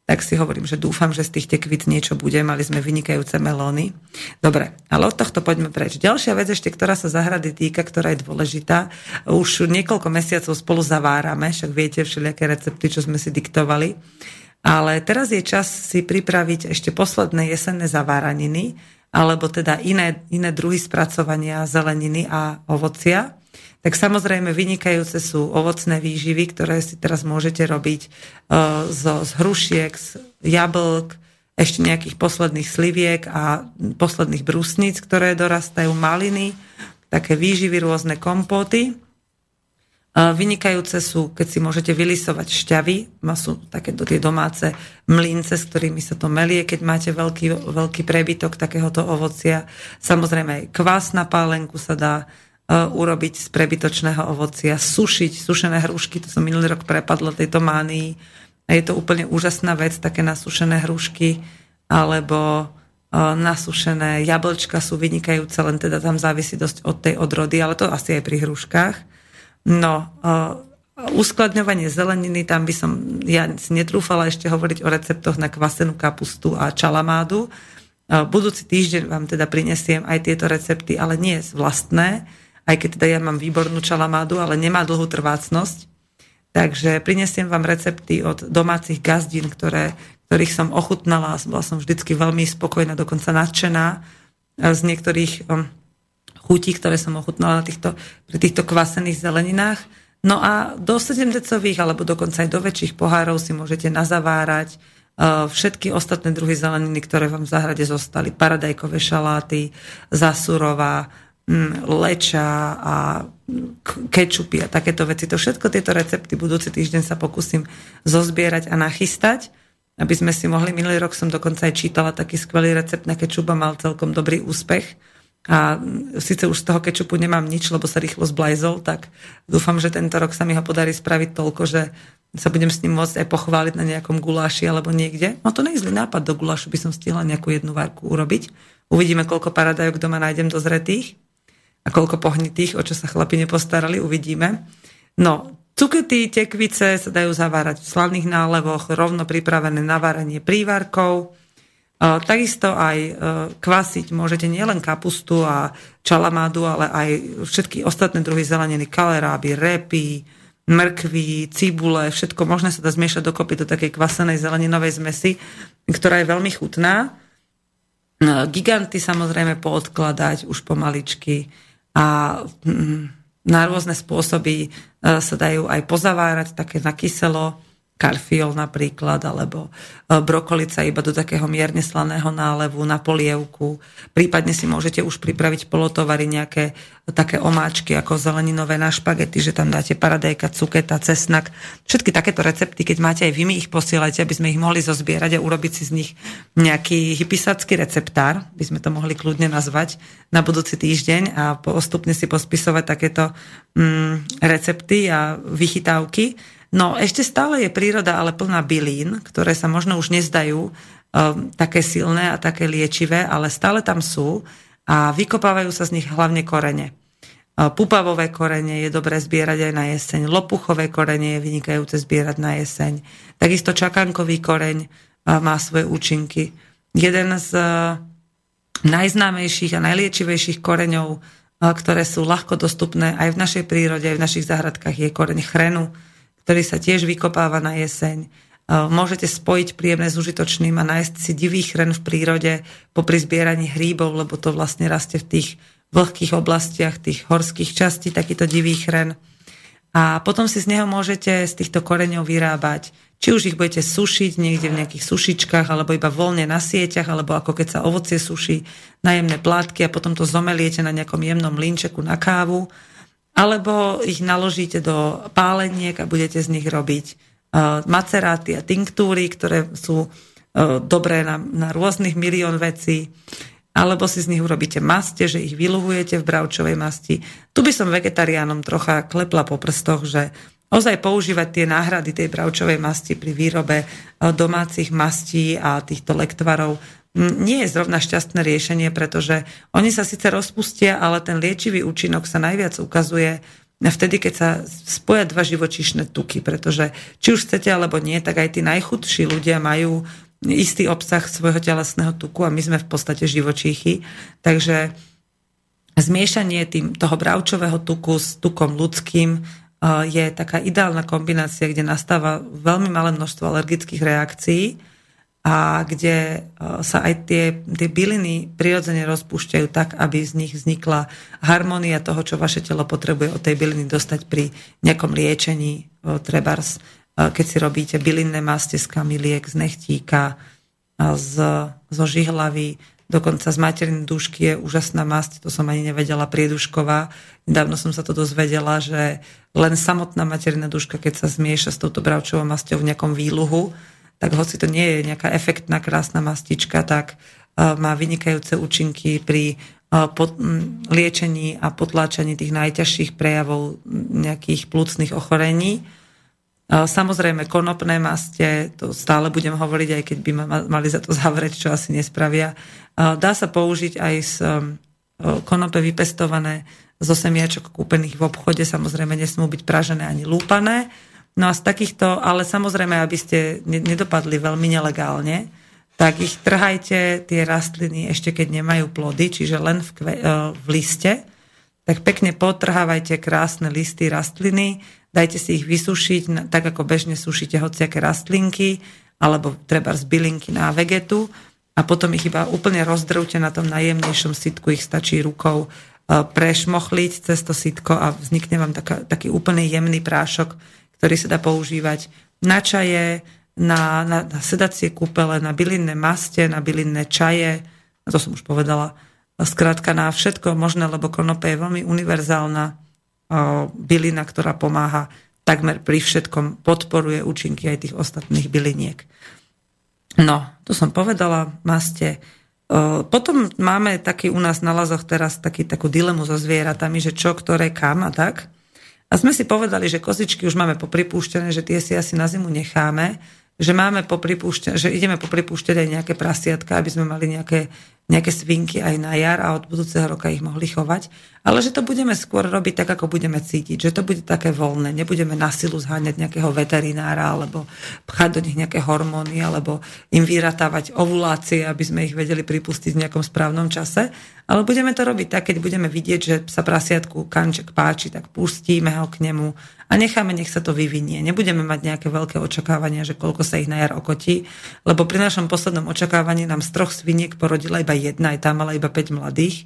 Tak si hovorím, že dúfam, že z tých tekvíc niečo bude. Mali sme vynikajúce melóny. Dobre, ale od tohto poďme preč. Ďalšia vec ešte, ktorá sa zahrady týka, ktorá je dôležitá. Už niekoľko mesiacov spolu zavárame, však viete všelijaké recepty, čo sme si diktovali. Ale teraz je čas si pripraviť ešte posledné jesenné zaváraniny, alebo teda iné, iné druhy spracovania zeleniny a ovocia, tak samozrejme vynikajúce sú ovocné výživy, ktoré si teraz môžete robiť uh, zo, z hrušiek, z jablk, ešte nejakých posledných sliviek a posledných brusníc, ktoré dorastajú, maliny, také výživy, rôzne kompóty. Vynikajúce sú, keď si môžete vylisovať šťavy, sú takéto tie domáce mlince, s ktorými sa to melie, keď máte veľký, veľký prebytok takéhoto ovocia. Samozrejme aj kvás na pálenku sa dá urobiť z prebytočného ovocia, sušiť sušené hrušky, to som minulý rok prepadla tejto mánii. A je to úplne úžasná vec, také nasušené hrušky, alebo uh, nasušené jablčka sú vynikajúce, len teda tam závisí dosť od tej odrody, ale to asi aj pri hruškách. No, uh, uskladňovanie zeleniny, tam by som, ja si netrúfala ešte hovoriť o receptoch na kvasenú kapustu a čalamádu. Budúci týždeň vám teda prinesiem aj tieto recepty, ale nie vlastné, aj keď teda ja mám výbornú čalamádu, ale nemá dlhú trvácnosť. Takže prinesiem vám recepty od domácich gazdín, ktoré, ktorých som ochutnala a bola som vždycky veľmi spokojná, dokonca nadšená z niektorých um, chutí, ktoré som ochutnala na týchto, pri týchto kvasených zeleninách. No a do 7 decových alebo dokonca aj do väčších pohárov si môžete nazavárať uh, všetky ostatné druhy zeleniny, ktoré vám v záhrade zostali. Paradajkové šaláty, zasurová, leča a kečupy a takéto veci. To všetko tieto recepty budúci týždeň sa pokúsim zozbierať a nachystať, aby sme si mohli, minulý rok som dokonca aj čítala taký skvelý recept na kečup a mal celkom dobrý úspech a síce už z toho kečupu nemám nič, lebo sa rýchlo zblajzol, tak dúfam, že tento rok sa mi ho podarí spraviť toľko, že sa budem s ním môcť aj pochváliť na nejakom guláši alebo niekde. No to nie nápad, do gulášu by som stihla nejakú jednu várku urobiť. Uvidíme, koľko paradajok doma nájdem dozretých a koľko pohnitých, o čo sa chlapi nepostarali, uvidíme. No, cukety, tekvice sa dajú zavárať v slavných nálevoch, rovno pripravené na varenie prívarkov, Takisto aj e, kvasiť môžete nielen kapustu a čalamádu, ale aj všetky ostatné druhy zeleniny, kaleráby, repy, mrkvy, cibule, všetko možné sa dá zmiešať dokopy do takej kvasenej zeleninovej zmesi, ktorá je veľmi chutná. E, giganty samozrejme poodkladať už pomaličky a mm, na rôzne spôsoby sa dajú aj pozavárať, také na kyselo, karfiol napríklad, alebo e, brokolica iba do takého mierne slaného nálevu na polievku. Prípadne si môžete už pripraviť polotovary nejaké také omáčky ako zeleninové na špagety, že tam dáte paradajka, cuketa, cesnak. Všetky takéto recepty, keď máte aj vy mi ich posielajte, aby sme ich mohli zozbierať a urobiť si z nich nejaký hypisácky receptár, by sme to mohli kľudne nazvať, na budúci týždeň a postupne si pospisovať takéto mm, recepty a vychytávky No ešte stále je príroda ale plná bylín, ktoré sa možno už nezdajú um, také silné a také liečivé, ale stále tam sú a vykopávajú sa z nich hlavne korene. Uh, pupavové korene je dobré zbierať aj na jeseň, lopuchové korene je vynikajúce zbierať na jeseň. Takisto čakankový koreň uh, má svoje účinky. Jeden z uh, najznámejších a najliečivejších koreňov, ktoré sú ľahko dostupné aj v našej prírode, aj v našich záhradkách, je koreň chrenu, ktorý sa tiež vykopáva na jeseň. Môžete spojiť príjemné s užitočným a nájsť si divý chren v prírode po zbieraní hríbov, lebo to vlastne rastie v tých vlhkých oblastiach, tých horských častí, takýto divý chren. A potom si z neho môžete z týchto koreňov vyrábať, či už ich budete sušiť niekde v nejakých sušičkách, alebo iba voľne na sieťach, alebo ako keď sa ovocie suší na jemné plátky a potom to zomeliete na nejakom jemnom linčeku na kávu alebo ich naložíte do páleniek a budete z nich robiť uh, maceráty a tinktúry, ktoré sú uh, dobré na, na rôznych milión vecí, alebo si z nich urobíte maste, že ich vyluhujete v bravčovej masti. Tu by som vegetariánom trocha klepla po prstoch, že ozaj používať tie náhrady tej bravčovej masti pri výrobe uh, domácich mastí a týchto lektvarov nie je zrovna šťastné riešenie, pretože oni sa síce rozpustia, ale ten liečivý účinok sa najviac ukazuje vtedy, keď sa spoja dva živočíšne tuky, pretože či už chcete alebo nie, tak aj tí najchudší ľudia majú istý obsah svojho telesného tuku a my sme v podstate živočíchy. Takže zmiešanie tým, toho bravčového tuku s tukom ľudským eh, je taká ideálna kombinácia, kde nastáva veľmi malé množstvo alergických reakcií a kde e, sa aj tie, tie byliny prirodzene rozpúšťajú tak, aby z nich vznikla harmónia toho, čo vaše telo potrebuje od tej byliny dostať pri nejakom liečení, e, trebars, e, keď si robíte bylinné maste z kamiliek, z nechtíka, z, zo žihlavy, dokonca z materinej dušky je úžasná masť, to som ani nevedela, priedušková. Nedávno som sa to dozvedela, že len samotná materina duška, keď sa zmieša s touto bravčovou masťou v nejakom výluhu, tak hoci to nie je nejaká efektná, krásna mastička, tak e, má vynikajúce účinky pri e, pod, liečení a potláčaní tých najťažších prejavov nejakých plúcnych ochorení. E, samozrejme, konopné maste, to stále budem hovoriť, aj keď by ma mali za to zavrieť, čo asi nespravia. Dá sa použiť aj z konope vypestované zo semiačok kúpených v obchode, samozrejme nesmú byť pražené ani lúpané No a z takýchto, ale samozrejme, aby ste nedopadli veľmi nelegálne, tak ich trhajte tie rastliny ešte keď nemajú plody, čiže len v, kve, e, v liste, tak pekne potrhávajte krásne listy rastliny, dajte si ich vysušiť, tak ako bežne sušíte hociaké rastlinky, alebo treba z bylinky na vegetu a potom ich iba úplne rozdrvte na tom najjemnejšom sitku, ich stačí rukou e, prešmochliť cez to sitko a vznikne vám taká, taký úplne jemný prášok, ktorý sa dá používať na čaje, na, na, na sedacie kúpele, na bylinné maste, na bylinné čaje, to som už povedala, skrátka na všetko možné, lebo konope je veľmi univerzálna o, bylina, ktorá pomáha takmer pri všetkom, podporuje účinky aj tých ostatných byliniek. No, to som povedala, maste. Potom máme taký u nás na lazoch teraz taký, takú dilemu so zvieratami, že čo, ktoré, kam a tak. A sme si povedali, že kozičky už máme popripúšťané, že tie si asi na zimu necháme, že máme že ideme popripúšťať aj nejaké prasiatka, aby sme mali nejaké nejaké svinky aj na jar a od budúceho roka ich mohli chovať, ale že to budeme skôr robiť tak, ako budeme cítiť, že to bude také voľné, nebudeme na silu zháňať nejakého veterinára alebo pchať do nich nejaké hormóny alebo im vyratávať ovulácie, aby sme ich vedeli pripustiť v nejakom správnom čase, ale budeme to robiť tak, keď budeme vidieť, že sa prasiatku kanček páči, tak pustíme ho k nemu a necháme, nech sa to vyvinie. Nebudeme mať nejaké veľké očakávania, že koľko sa ich na jar okotí, lebo pri našom poslednom očakávaní nám z troch sviniek porodila iba jedna, aj tá mala iba 5 mladých.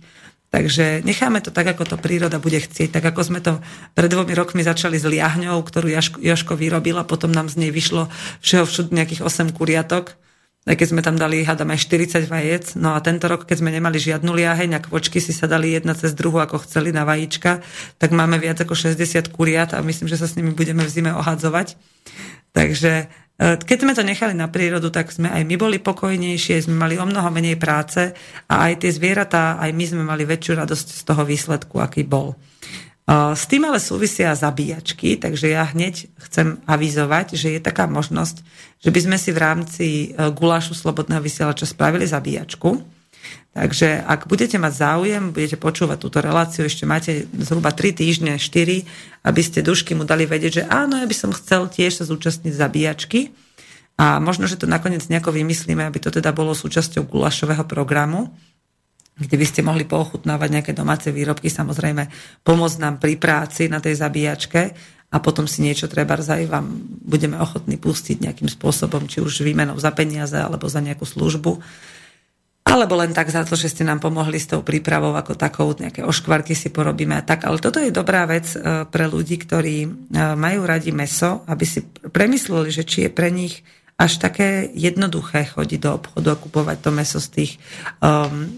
Takže necháme to tak, ako to príroda bude chcieť. Tak ako sme to pred dvomi rokmi začali s liahňou, ktorú Joško, Joško vyrobil a potom nám z nej vyšlo všeho všud nejakých 8 kuriatok. Aj keď sme tam dali, hádam, aj 40 vajec. No a tento rok, keď sme nemali žiadnu liaheň a kvočky si sa dali jedna cez druhu, ako chceli na vajíčka, tak máme viac ako 60 kuriat a myslím, že sa s nimi budeme v zime ohadzovať. Takže E, keď sme to nechali na prírodu, tak sme aj my boli pokojnejšie, sme mali o mnoho menej práce a aj tie zvieratá, aj my sme mali väčšiu radosť z toho výsledku, aký bol. S tým ale súvisia zabíjačky, takže ja hneď chcem avizovať, že je taká možnosť, že by sme si v rámci e, gulášu Slobodného vysielača spravili zabíjačku. Takže ak budete mať záujem, budete počúvať túto reláciu, ešte máte zhruba 3 týždne, 4, aby ste dušky mu dali vedieť, že áno, ja by som chcel tiež sa zúčastniť zabíjačky. A možno, že to nakoniec nejako vymyslíme, aby to teda bolo súčasťou gulašového programu, kde by ste mohli poochutnávať nejaké domáce výrobky, samozrejme pomôcť nám pri práci na tej zabíjačke a potom si niečo treba aj vám budeme ochotní pustiť nejakým spôsobom, či už výmenou za peniaze alebo za nejakú službu alebo len tak za to, že ste nám pomohli s tou prípravou ako takou, nejaké oškvarky si porobíme a tak. Ale toto je dobrá vec e, pre ľudí, ktorí e, majú radi meso, aby si premysleli, že či je pre nich až také jednoduché chodiť do obchodu a kupovať to meso z tých um,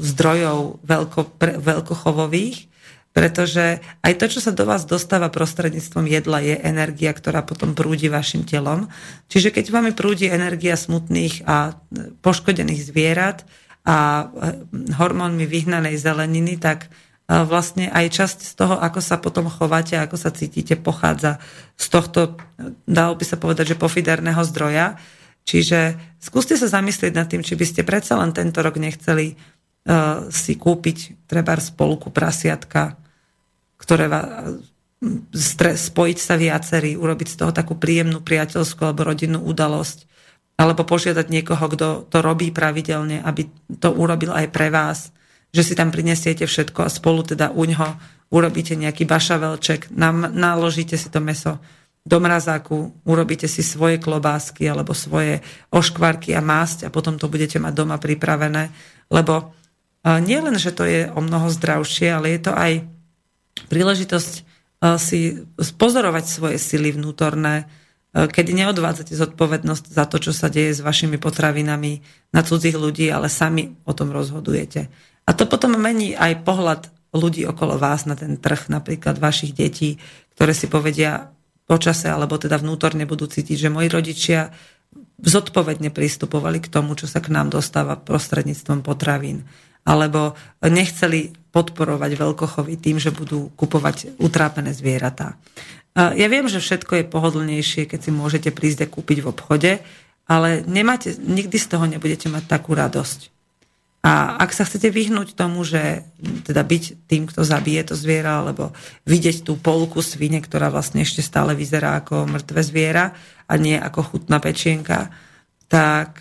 zdrojov veľko, pre, veľkochovových, pretože aj to, čo sa do vás dostáva prostredníctvom jedla, je energia, ktorá potom prúdi vašim telom. Čiže keď vám prúdi energia smutných a poškodených zvierat a eh, hormónmi vyhnanej zeleniny, tak eh, vlastne aj časť z toho, ako sa potom chováte, ako sa cítite, pochádza z tohto, dalo by sa povedať, že pofiderného zdroja. Čiže skúste sa zamyslieť nad tým, či by ste predsa len tento rok nechceli si kúpiť treba spolku prasiatka, ktoré spojiť sa viacerí, urobiť z toho takú príjemnú priateľskú alebo rodinnú udalosť, alebo požiadať niekoho, kto to robí pravidelne, aby to urobil aj pre vás, že si tam prinesiete všetko a spolu teda uňho urobíte nejaký bašavelček, naložíte si to meso do mrazáku, urobíte si svoje klobásky alebo svoje oškvarky a másť a potom to budete mať doma pripravené, lebo nie len, že to je o mnoho zdravšie, ale je to aj príležitosť e, si pozorovať svoje sily vnútorné, e, kedy neodvádzate zodpovednosť za to, čo sa deje s vašimi potravinami na cudzích ľudí, ale sami o tom rozhodujete. A to potom mení aj pohľad ľudí okolo vás na ten trh, napríklad vašich detí, ktoré si povedia počase, alebo teda vnútorne budú cítiť, že moji rodičia zodpovedne pristupovali k tomu, čo sa k nám dostáva prostredníctvom potravín alebo nechceli podporovať veľkochovy tým, že budú kupovať utrápené zvieratá. Ja viem, že všetko je pohodlnejšie, keď si môžete prísť a kúpiť v obchode, ale nemáte, nikdy z toho nebudete mať takú radosť. A ak sa chcete vyhnúť tomu, že teda byť tým, kto zabije to zviera, alebo vidieť tú polku svine, ktorá vlastne ešte stále vyzerá ako mŕtve zviera a nie ako chutná pečienka, tak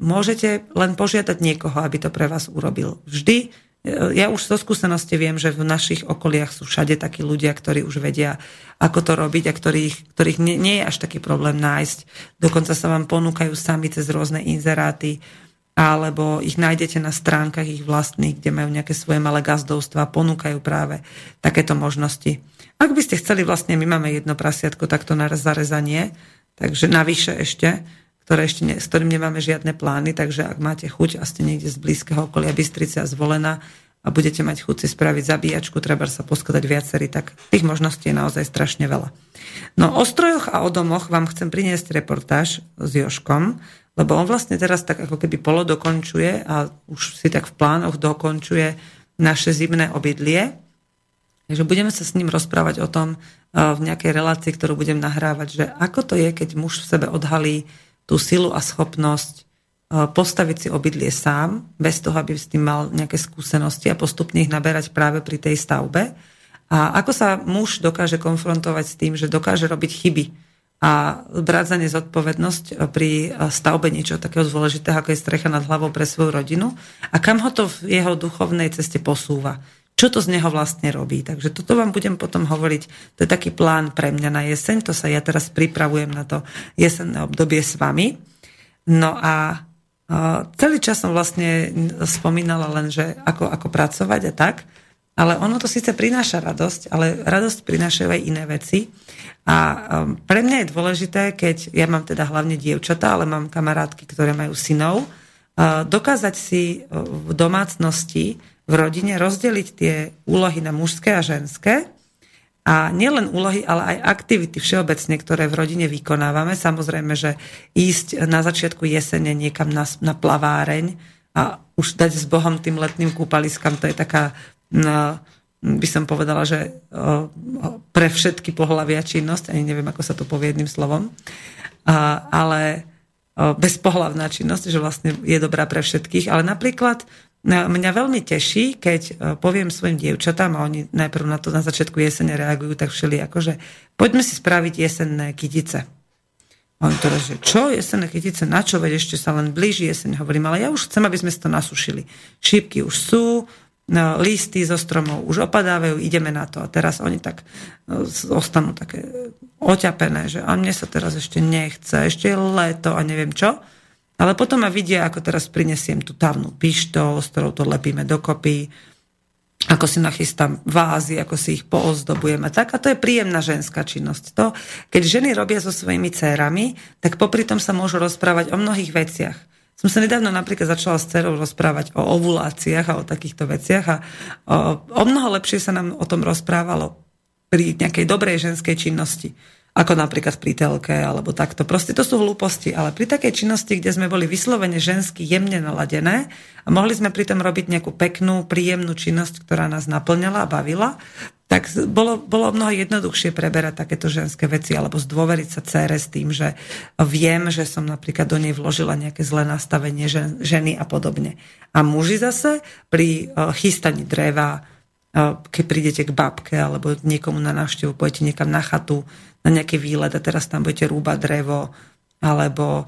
môžete len požiadať niekoho, aby to pre vás urobil. Vždy, e, ja už zo skúsenosti viem, že v našich okoliach sú všade takí ľudia, ktorí už vedia, ako to robiť a ktorých, ktorých nie, nie je až taký problém nájsť. Dokonca sa vám ponúkajú sami cez rôzne inzeráty, alebo ich nájdete na stránkach ich vlastných, kde majú nejaké svoje malé gazdovstva, ponúkajú práve takéto možnosti. Ak by ste chceli, vlastne my máme jedno prasiatko takto na zarezanie, takže navyše ešte, ktoré ešte ne, s ktorým nemáme žiadne plány, takže ak máte chuť a ste niekde z blízkeho okolia Bystrice a zvolená a budete mať chuť si spraviť zabíjačku, treba sa poskladať viacerí, tak tých možností je naozaj strašne veľa. No o strojoch a o domoch vám chcem priniesť reportáž s Joškom, lebo on vlastne teraz tak ako keby polo dokončuje a už si tak v plánoch dokončuje naše zimné obydlie. Takže budeme sa s ním rozprávať o tom v nejakej relácii, ktorú budem nahrávať, že ako to je, keď muž v sebe odhalí tú silu a schopnosť e, postaviť si obydlie sám, bez toho, aby s tým mal nejaké skúsenosti a postupne ich naberať práve pri tej stavbe. A ako sa muž dokáže konfrontovať s tým, že dokáže robiť chyby a brať za ne zodpovednosť pri stavbe niečo takého dôležitého, ako je strecha nad hlavou pre svoju rodinu a kam ho to v jeho duchovnej ceste posúva. Čo to z neho vlastne robí. Takže toto vám budem potom hovoriť. To je taký plán pre mňa na jeseň. To sa ja teraz pripravujem na to jesenné obdobie s vami. No a celý čas som vlastne spomínala len, že ako, ako pracovať a tak, ale ono to síce prináša radosť, ale radosť prinášajú aj iné veci. A um, pre mňa je dôležité, keď ja mám teda hlavne dievčatá, ale mám kamarátky, ktoré majú synov, uh, dokázať si v domácnosti, v rodine rozdeliť tie úlohy na mužské a ženské. A nielen úlohy, ale aj aktivity všeobecne, ktoré v rodine vykonávame. Samozrejme, že ísť na začiatku jesene niekam na, na plaváreň a už dať s Bohom tým letným kúpaliskám, to je taká no, by som povedala, že pre všetky pohľavia činnosť, ani neviem, ako sa to povie jedným slovom, ale bezpohlavná činnosť, že vlastne je dobrá pre všetkých. Ale napríklad mňa veľmi teší, keď poviem svojim dievčatám, a oni najprv na to na začiatku jesene reagujú tak všeli, akože poďme si spraviť jesenné kytice. Oni teraz, že čo, jesenné kytice, na čo, veď ešte sa len blíži jeseň. Hovorím, ale ja už chcem, aby sme si to nasušili. Šípky už sú, no, listy zo stromov už opadávajú, ideme na to. A teraz oni tak no, ostanú také oťapené, že a mne sa teraz ešte nechce, ešte je leto a neviem čo. Ale potom ma vidia, ako teraz prinesiem tú tavnú pištol, s ktorou to lepíme dokopy, ako si nachystám vázy, ako si ich poozdobujeme. Tak, a to je príjemná ženská činnosť. To, keď ženy robia so svojimi cérami, tak popri tom sa môžu rozprávať o mnohých veciach som sa nedávno napríklad začala s dcerou rozprávať o ovuláciách a o takýchto veciach a o, o mnoho lepšie sa nám o tom rozprávalo pri nejakej dobrej ženskej činnosti ako napríklad pri telke alebo takto. Proste to sú hlúposti, ale pri takej činnosti, kde sme boli vyslovene žensky jemne naladené a mohli sme pritom robiť nejakú peknú, príjemnú činnosť, ktorá nás naplňala a bavila, tak bolo, bolo mnoho jednoduchšie preberať takéto ženské veci alebo zdôveriť sa cére s tým, že viem, že som napríklad do nej vložila nejaké zlé nastavenie žen, ženy a podobne. A muži zase pri uh, chystaní dreva, keď prídete k babke alebo niekomu na návštevu, pôjdete niekam na chatu, na nejaký výlet a teraz tam budete rúbať drevo alebo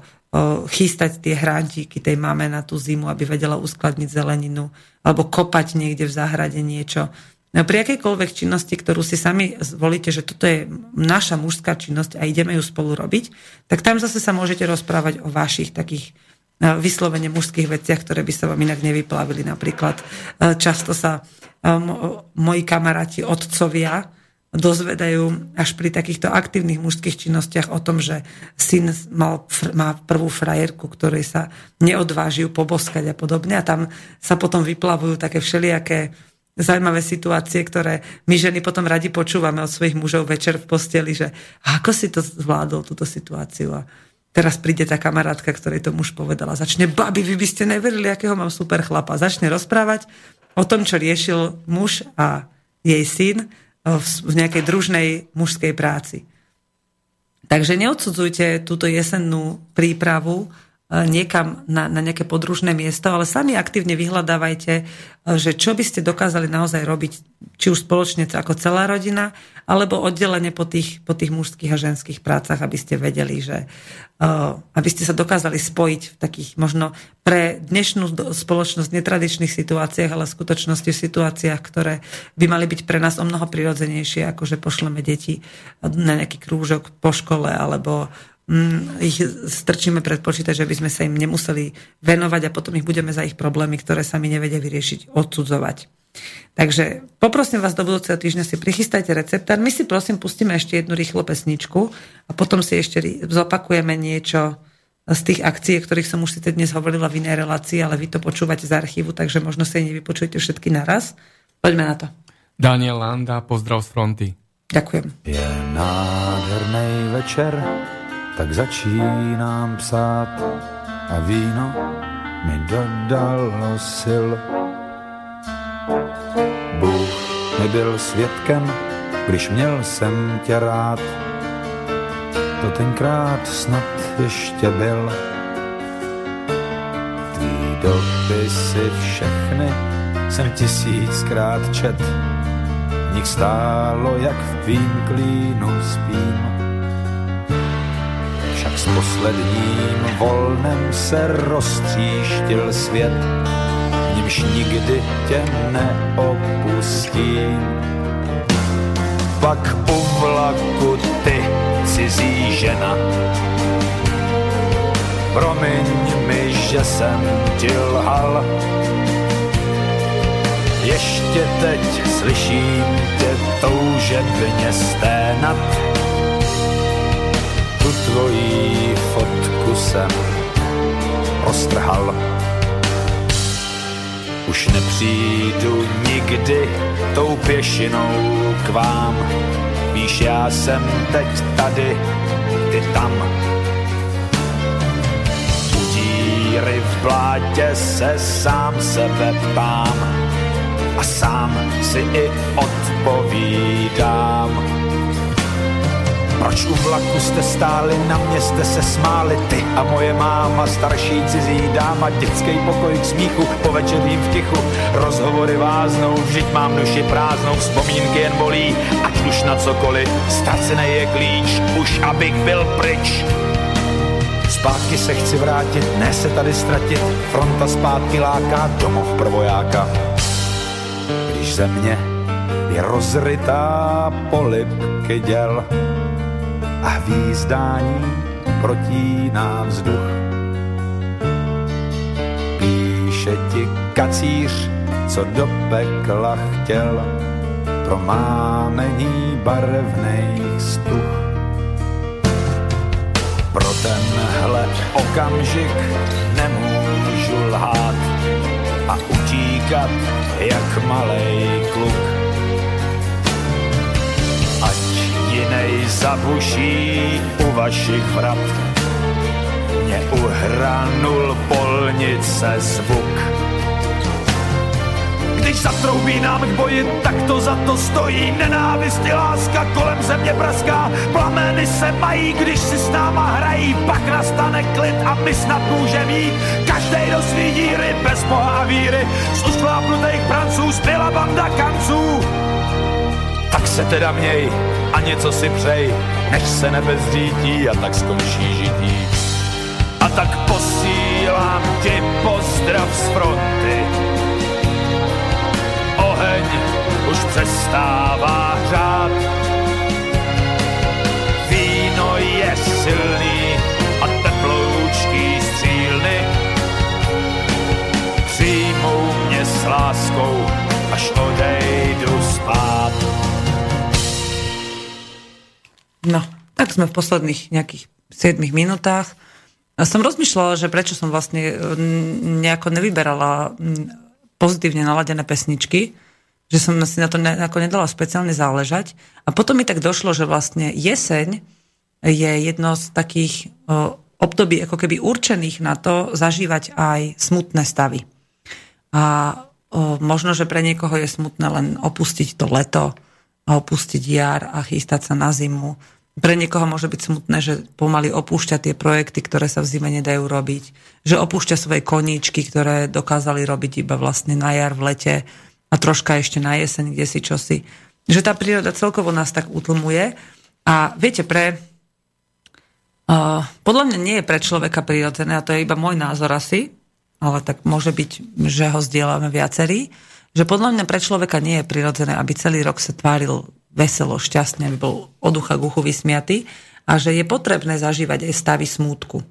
chystať tie hrádíky tej máme na tú zimu, aby vedela uskladniť zeleninu alebo kopať niekde v záhrade niečo. No, pri akejkoľvek činnosti, ktorú si sami zvolíte, že toto je naša mužská činnosť a ideme ju spolu robiť, tak tam zase sa môžete rozprávať o vašich takých vyslovene mužských veciach, ktoré by sa vám inak nevyplavili. Napríklad e, často sa e, moji kamaráti, otcovia, dozvedajú až pri takýchto aktívnych mužských činnostiach o tom, že syn mal, má prvú frajerku, ktorej sa neodvážia poboskať a podobne. A tam sa potom vyplavujú také všelijaké zaujímavé situácie, ktoré my ženy potom radi počúvame od svojich mužov večer v posteli, že ako si to zvládol, túto situáciu. A teraz príde tá kamarátka, ktorej to muž povedala, začne, babi, vy by ste neverili, akého mám super chlapa. Začne rozprávať o tom, čo riešil muž a jej syn v nejakej družnej mužskej práci. Takže neodsudzujte túto jesennú prípravu E, niekam na, na nejaké podružné miesto, ale sami aktívne vyhľadávajte, e, že čo by ste dokázali naozaj robiť, či už spoločne ako celá rodina, alebo oddelenie po tých, po tých mužských a ženských prácach, aby ste vedeli, že uh, aby ste sa dokázali spojiť v takých možno pre dnešnú spoločnosť netradičných situáciách, ale v skutočnosti v situáciách, ktoré by mali byť pre nás o mnoho prirodzenejšie, ako že pošleme deti na nejaký krúžok po škole alebo ich strčíme pred počítač, aby sme sa im nemuseli venovať a potom ich budeme za ich problémy, ktoré sa mi nevedia vyriešiť, odsudzovať. Takže poprosím vás do budúceho týždňa si prichystajte receptár. My si prosím pustíme ešte jednu rýchlo pesničku a potom si ešte zopakujeme niečo z tých akcií, ktorých som už si dnes hovorila v inej relácii, ale vy to počúvate z archívu, takže možno si nevypočujete všetky naraz. Poďme na to. Daniel Landa, pozdrav z fronty. Ďakujem. Je nádherný večer, tak začínám psát a víno mi dodalo sil. Bůh mi byl svědkem, když měl jsem tě rád. To tenkrát snad ještě byl. Tvý dopisy všechny jsem tisíckrát čet. Nich stálo, jak v tvým klínu spím však s posledním volnem se roztříštil svět, v nímž nikdy tě neopustím. Pak u vlaku ty, cizí žena, promiň mi, že jsem ti lhal. Ještě teď slyším tě toužebně sténat. Tu tvojí fotku jsem roztrhal. Už nepřijdu nikdy tou pěšinou k vám. Víš, já jsem teď tady, ty tam. U díry v blátě se sám sebe ptám a sám si i odpovídám. Proč u vlaku jste stáli, na mě jste se smáli, ty a moje máma, starší cizí dáma, dětský pokoj k smíchu, po večerním v tichu, rozhovory váznou, vždyť mám duši prázdnou, vzpomínky jen bolí, ať už na cokoliv, ztracený je klíč, už abych byl pryč. Zpátky se chci vrátit, ne se tady ztratit, fronta zpátky láká domov prvojáka. Když země je rozrytá polipky děl, a hvízdání protíná vzduch. Píše ti kacíř, co do pekla chtěl, pro mámení barevných stuch. Pro tenhle okamžik nemůžu lhát a utíkat jak malej kluk jinej zabuší u vašich vrat. Mě uhranul polnice zvuk. Když zatroubí nám k boji, tak to za to stojí. Nenávist láska kolem země praská. Plameny se mají, když si s náma hrají. Pak nastane klid a my snad můžeme jít. Každej do svý díry, bez boha víry. Z ušklápnutých pranců zbyla banda kanců tak se teda měj a něco si přej, než se nebe zřítí a tak skončí žití. A tak posílám ti pozdrav z fronty. Oheň už přestává hřát. Víno je silný a teploučký střílny přijmou mě s láskou, až odejdu spát. No, tak sme v posledných nejakých 7 minútach. Som rozmýšľala, že prečo som vlastne nejako nevyberala pozitívne naladené pesničky, že som si na to nejako nedala speciálne záležať. A potom mi tak došlo, že vlastne jeseň je jedno z takých období ako keby určených na to zažívať aj smutné stavy. A možno, že pre niekoho je smutné len opustiť to leto, a opustiť jar a chystať sa na zimu. Pre niekoho môže byť smutné, že pomaly opúšťa tie projekty, ktoré sa v zime nedajú robiť. Že opúšťa svoje koníčky, ktoré dokázali robiť iba vlastne na jar, v lete a troška ešte na jeseň, kde si čosi. Že tá príroda celkovo nás tak utlmuje. A viete, pre... Uh, podľa mňa nie je pre človeka prirodzené, a to je iba môj názor asi, ale tak môže byť, že ho zdieľame viacerí, že podľa mňa pre človeka nie je prirodzené, aby celý rok sa tváril veselo, šťastne, aby bol od ucha k uchu vysmiatý a že je potrebné zažívať aj stavy smútku.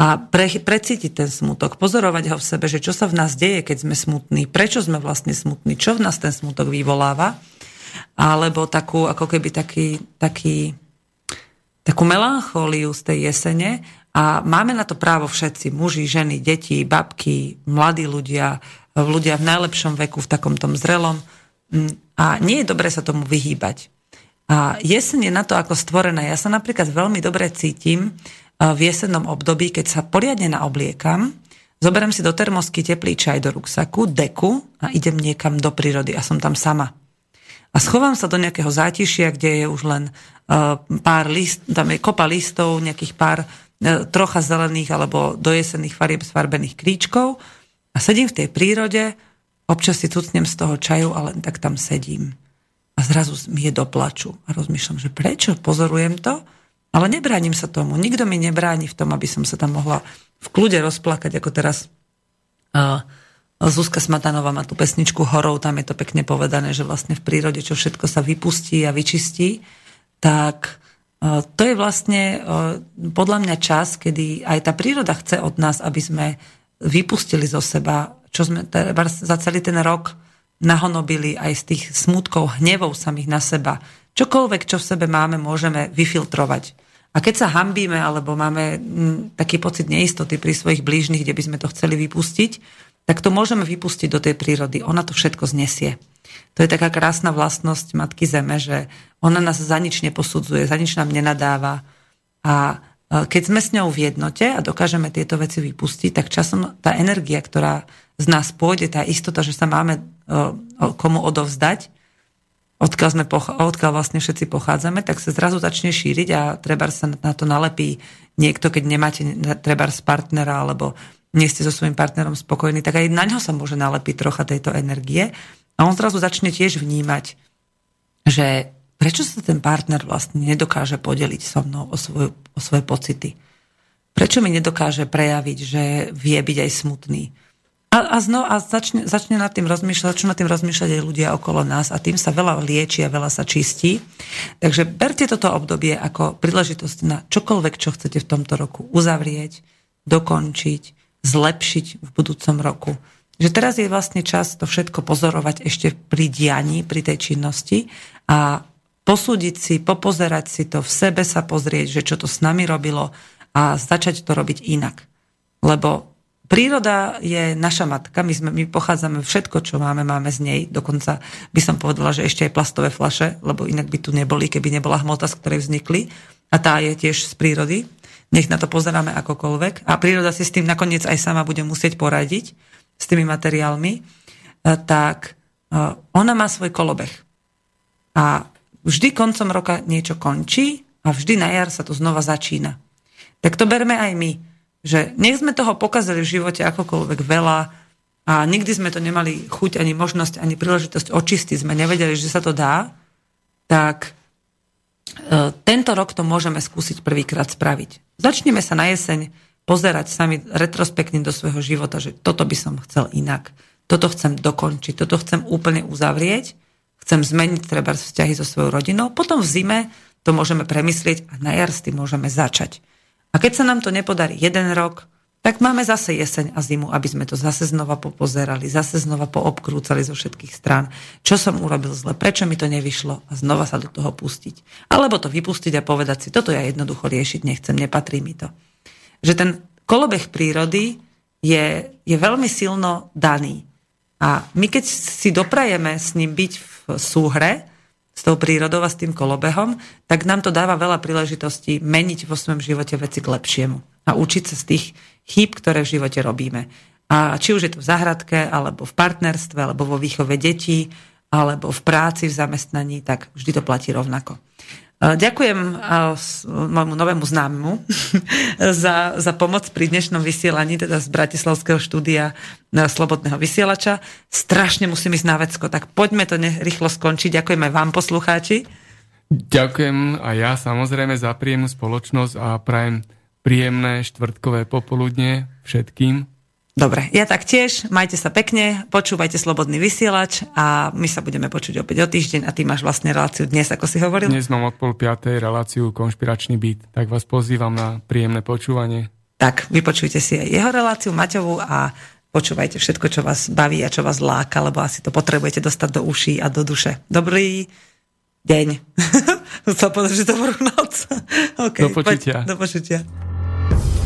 A pre, precítiť ten smutok, pozorovať ho v sebe, že čo sa v nás deje, keď sme smutní, prečo sme vlastne smutní, čo v nás ten smutok vyvoláva, alebo takú, ako keby taký, taký, takú melanchóliu z tej jesene a máme na to právo všetci, muži, ženy, deti, babky, mladí ľudia, ľudia v najlepšom veku, v takom tom zrelom, Mm, a nie je dobre sa tomu vyhýbať. A jeseň je na to ako stvorené. Ja sa napríklad veľmi dobre cítim v jesennom období, keď sa poriadne naobliekam, zoberiem si do termosky teplý čaj do ruksaku, deku a idem niekam do prírody a som tam sama. A schovám sa do nejakého zátišia, kde je už len uh, pár list, tam je kopa listov, nejakých pár uh, trocha zelených alebo dojesených farieb sfarbených kríčkov a sedím v tej prírode, Občas si tucnem z toho čaju a len tak tam sedím. A zrazu mi je do plaču. A rozmýšľam, že prečo? Pozorujem to, ale nebránim sa tomu. Nikto mi nebráni v tom, aby som sa tam mohla v kľude rozplakať, ako teraz uh, Zuzka Smatanová má tú pesničku Horov, tam je to pekne povedané, že vlastne v prírode, čo všetko sa vypustí a vyčistí, tak to je vlastne podľa mňa čas, kedy aj tá príroda chce od nás, aby sme vypustili zo seba, čo sme za celý ten rok nahonobili aj z tých smutkov, hnevov samých na seba. Čokoľvek, čo v sebe máme, môžeme vyfiltrovať. A keď sa hambíme, alebo máme taký pocit neistoty pri svojich blížnych, kde by sme to chceli vypustiť, tak to môžeme vypustiť do tej prírody. Ona to všetko znesie. To je taká krásna vlastnosť Matky Zeme, že ona nás za nič neposudzuje, za nič nám nenadáva. A keď sme s ňou v jednote a dokážeme tieto veci vypustiť, tak časom tá energia, ktorá z nás pôjde, tá istota, že sa máme e, komu odovzdať, odkiaľ, sme, odkiaľ vlastne všetci pochádzame, tak sa zrazu začne šíriť a treba sa na to nalepí niekto, keď nemáte treba z partnera alebo nie ste so svojím partnerom spokojní, tak aj na ňo sa môže nalepiť trocha tejto energie. A on zrazu začne tiež vnímať, že prečo sa ten partner vlastne nedokáže podeliť so mnou o, svoju, o svoje pocity. Prečo mi nedokáže prejaviť, že vie byť aj smutný a, a, zno, a začne, začne nad tým rozmýšľať, začnú nad tým rozmýšľať aj ľudia okolo nás a tým sa veľa lieči a veľa sa čistí. Takže berte toto obdobie ako príležitosť na čokoľvek, čo chcete v tomto roku uzavrieť, dokončiť, zlepšiť v budúcom roku. Že teraz je vlastne čas to všetko pozorovať ešte pri dianí, pri tej činnosti a posúdiť si, popozerať si to, v sebe sa pozrieť, že čo to s nami robilo a začať to robiť inak. Lebo príroda je naša matka, my, sme, my pochádzame všetko, čo máme, máme z nej. Dokonca by som povedala, že ešte aj plastové flaše, lebo inak by tu neboli, keby nebola hmota, z ktorej vznikli. A tá je tiež z prírody. Nech na to pozeráme akokoľvek. A príroda si s tým nakoniec aj sama bude musieť poradiť, s tými materiálmi. E, tak e, ona má svoj kolobeh. A vždy koncom roka niečo končí a vždy na jar sa to znova začína. Tak to berme aj my že nech sme toho pokazili v živote akokoľvek veľa a nikdy sme to nemali chuť, ani možnosť, ani príležitosť očistiť, sme nevedeli, že sa to dá, tak e, tento rok to môžeme skúsiť prvýkrát spraviť. Začneme sa na jeseň pozerať sami retrospektne do svojho života, že toto by som chcel inak, toto chcem dokončiť, toto chcem úplne uzavrieť, chcem zmeniť treba vzťahy so svojou rodinou, potom v zime to môžeme premyslieť a na jar s tým môžeme začať. A keď sa nám to nepodarí jeden rok, tak máme zase jeseň a zimu, aby sme to zase znova popozerali, zase znova poobkrúcali zo všetkých strán. Čo som urobil zle, prečo mi to nevyšlo a znova sa do toho pustiť. Alebo to vypustiť a povedať si, toto ja jednoducho riešiť nechcem, nepatrí mi to. Že ten kolobeh prírody je, je veľmi silno daný. A my keď si doprajeme s ním byť v súhre, s tou prírodou a s tým kolobehom, tak nám to dáva veľa príležitostí meniť vo svojom živote veci k lepšiemu a učiť sa z tých chýb, ktoré v živote robíme. A či už je to v záhradke, alebo v partnerstve, alebo vo výchove detí, alebo v práci, v zamestnaní, tak vždy to platí rovnako. Ďakujem môjmu novému známemu za, za pomoc pri dnešnom vysielaní, teda z Bratislavského štúdia Slobodného vysielača. Strašne musím ísť na vecko, tak poďme to rýchlo skončiť. Ďakujem aj vám, poslucháči. Ďakujem a ja samozrejme za príjemnú spoločnosť a prajem príjemné štvrtkové popoludne všetkým. Dobre, ja tak tiež, majte sa pekne, počúvajte Slobodný vysielač a my sa budeme počuť opäť o týždeň a ty máš vlastne reláciu dnes, ako si hovoril. Dnes mám od pol piatej reláciu Konšpiračný byt, tak vás pozývam na príjemné počúvanie. Tak, vypočujte si aj jeho reláciu Maťovú a počúvajte všetko, čo vás baví a čo vás láka, lebo asi to potrebujete dostať do uší a do duše. Dobrý deň. Chcel povedať, že dobrú noc. okay, do počutia. Poď, do počutia.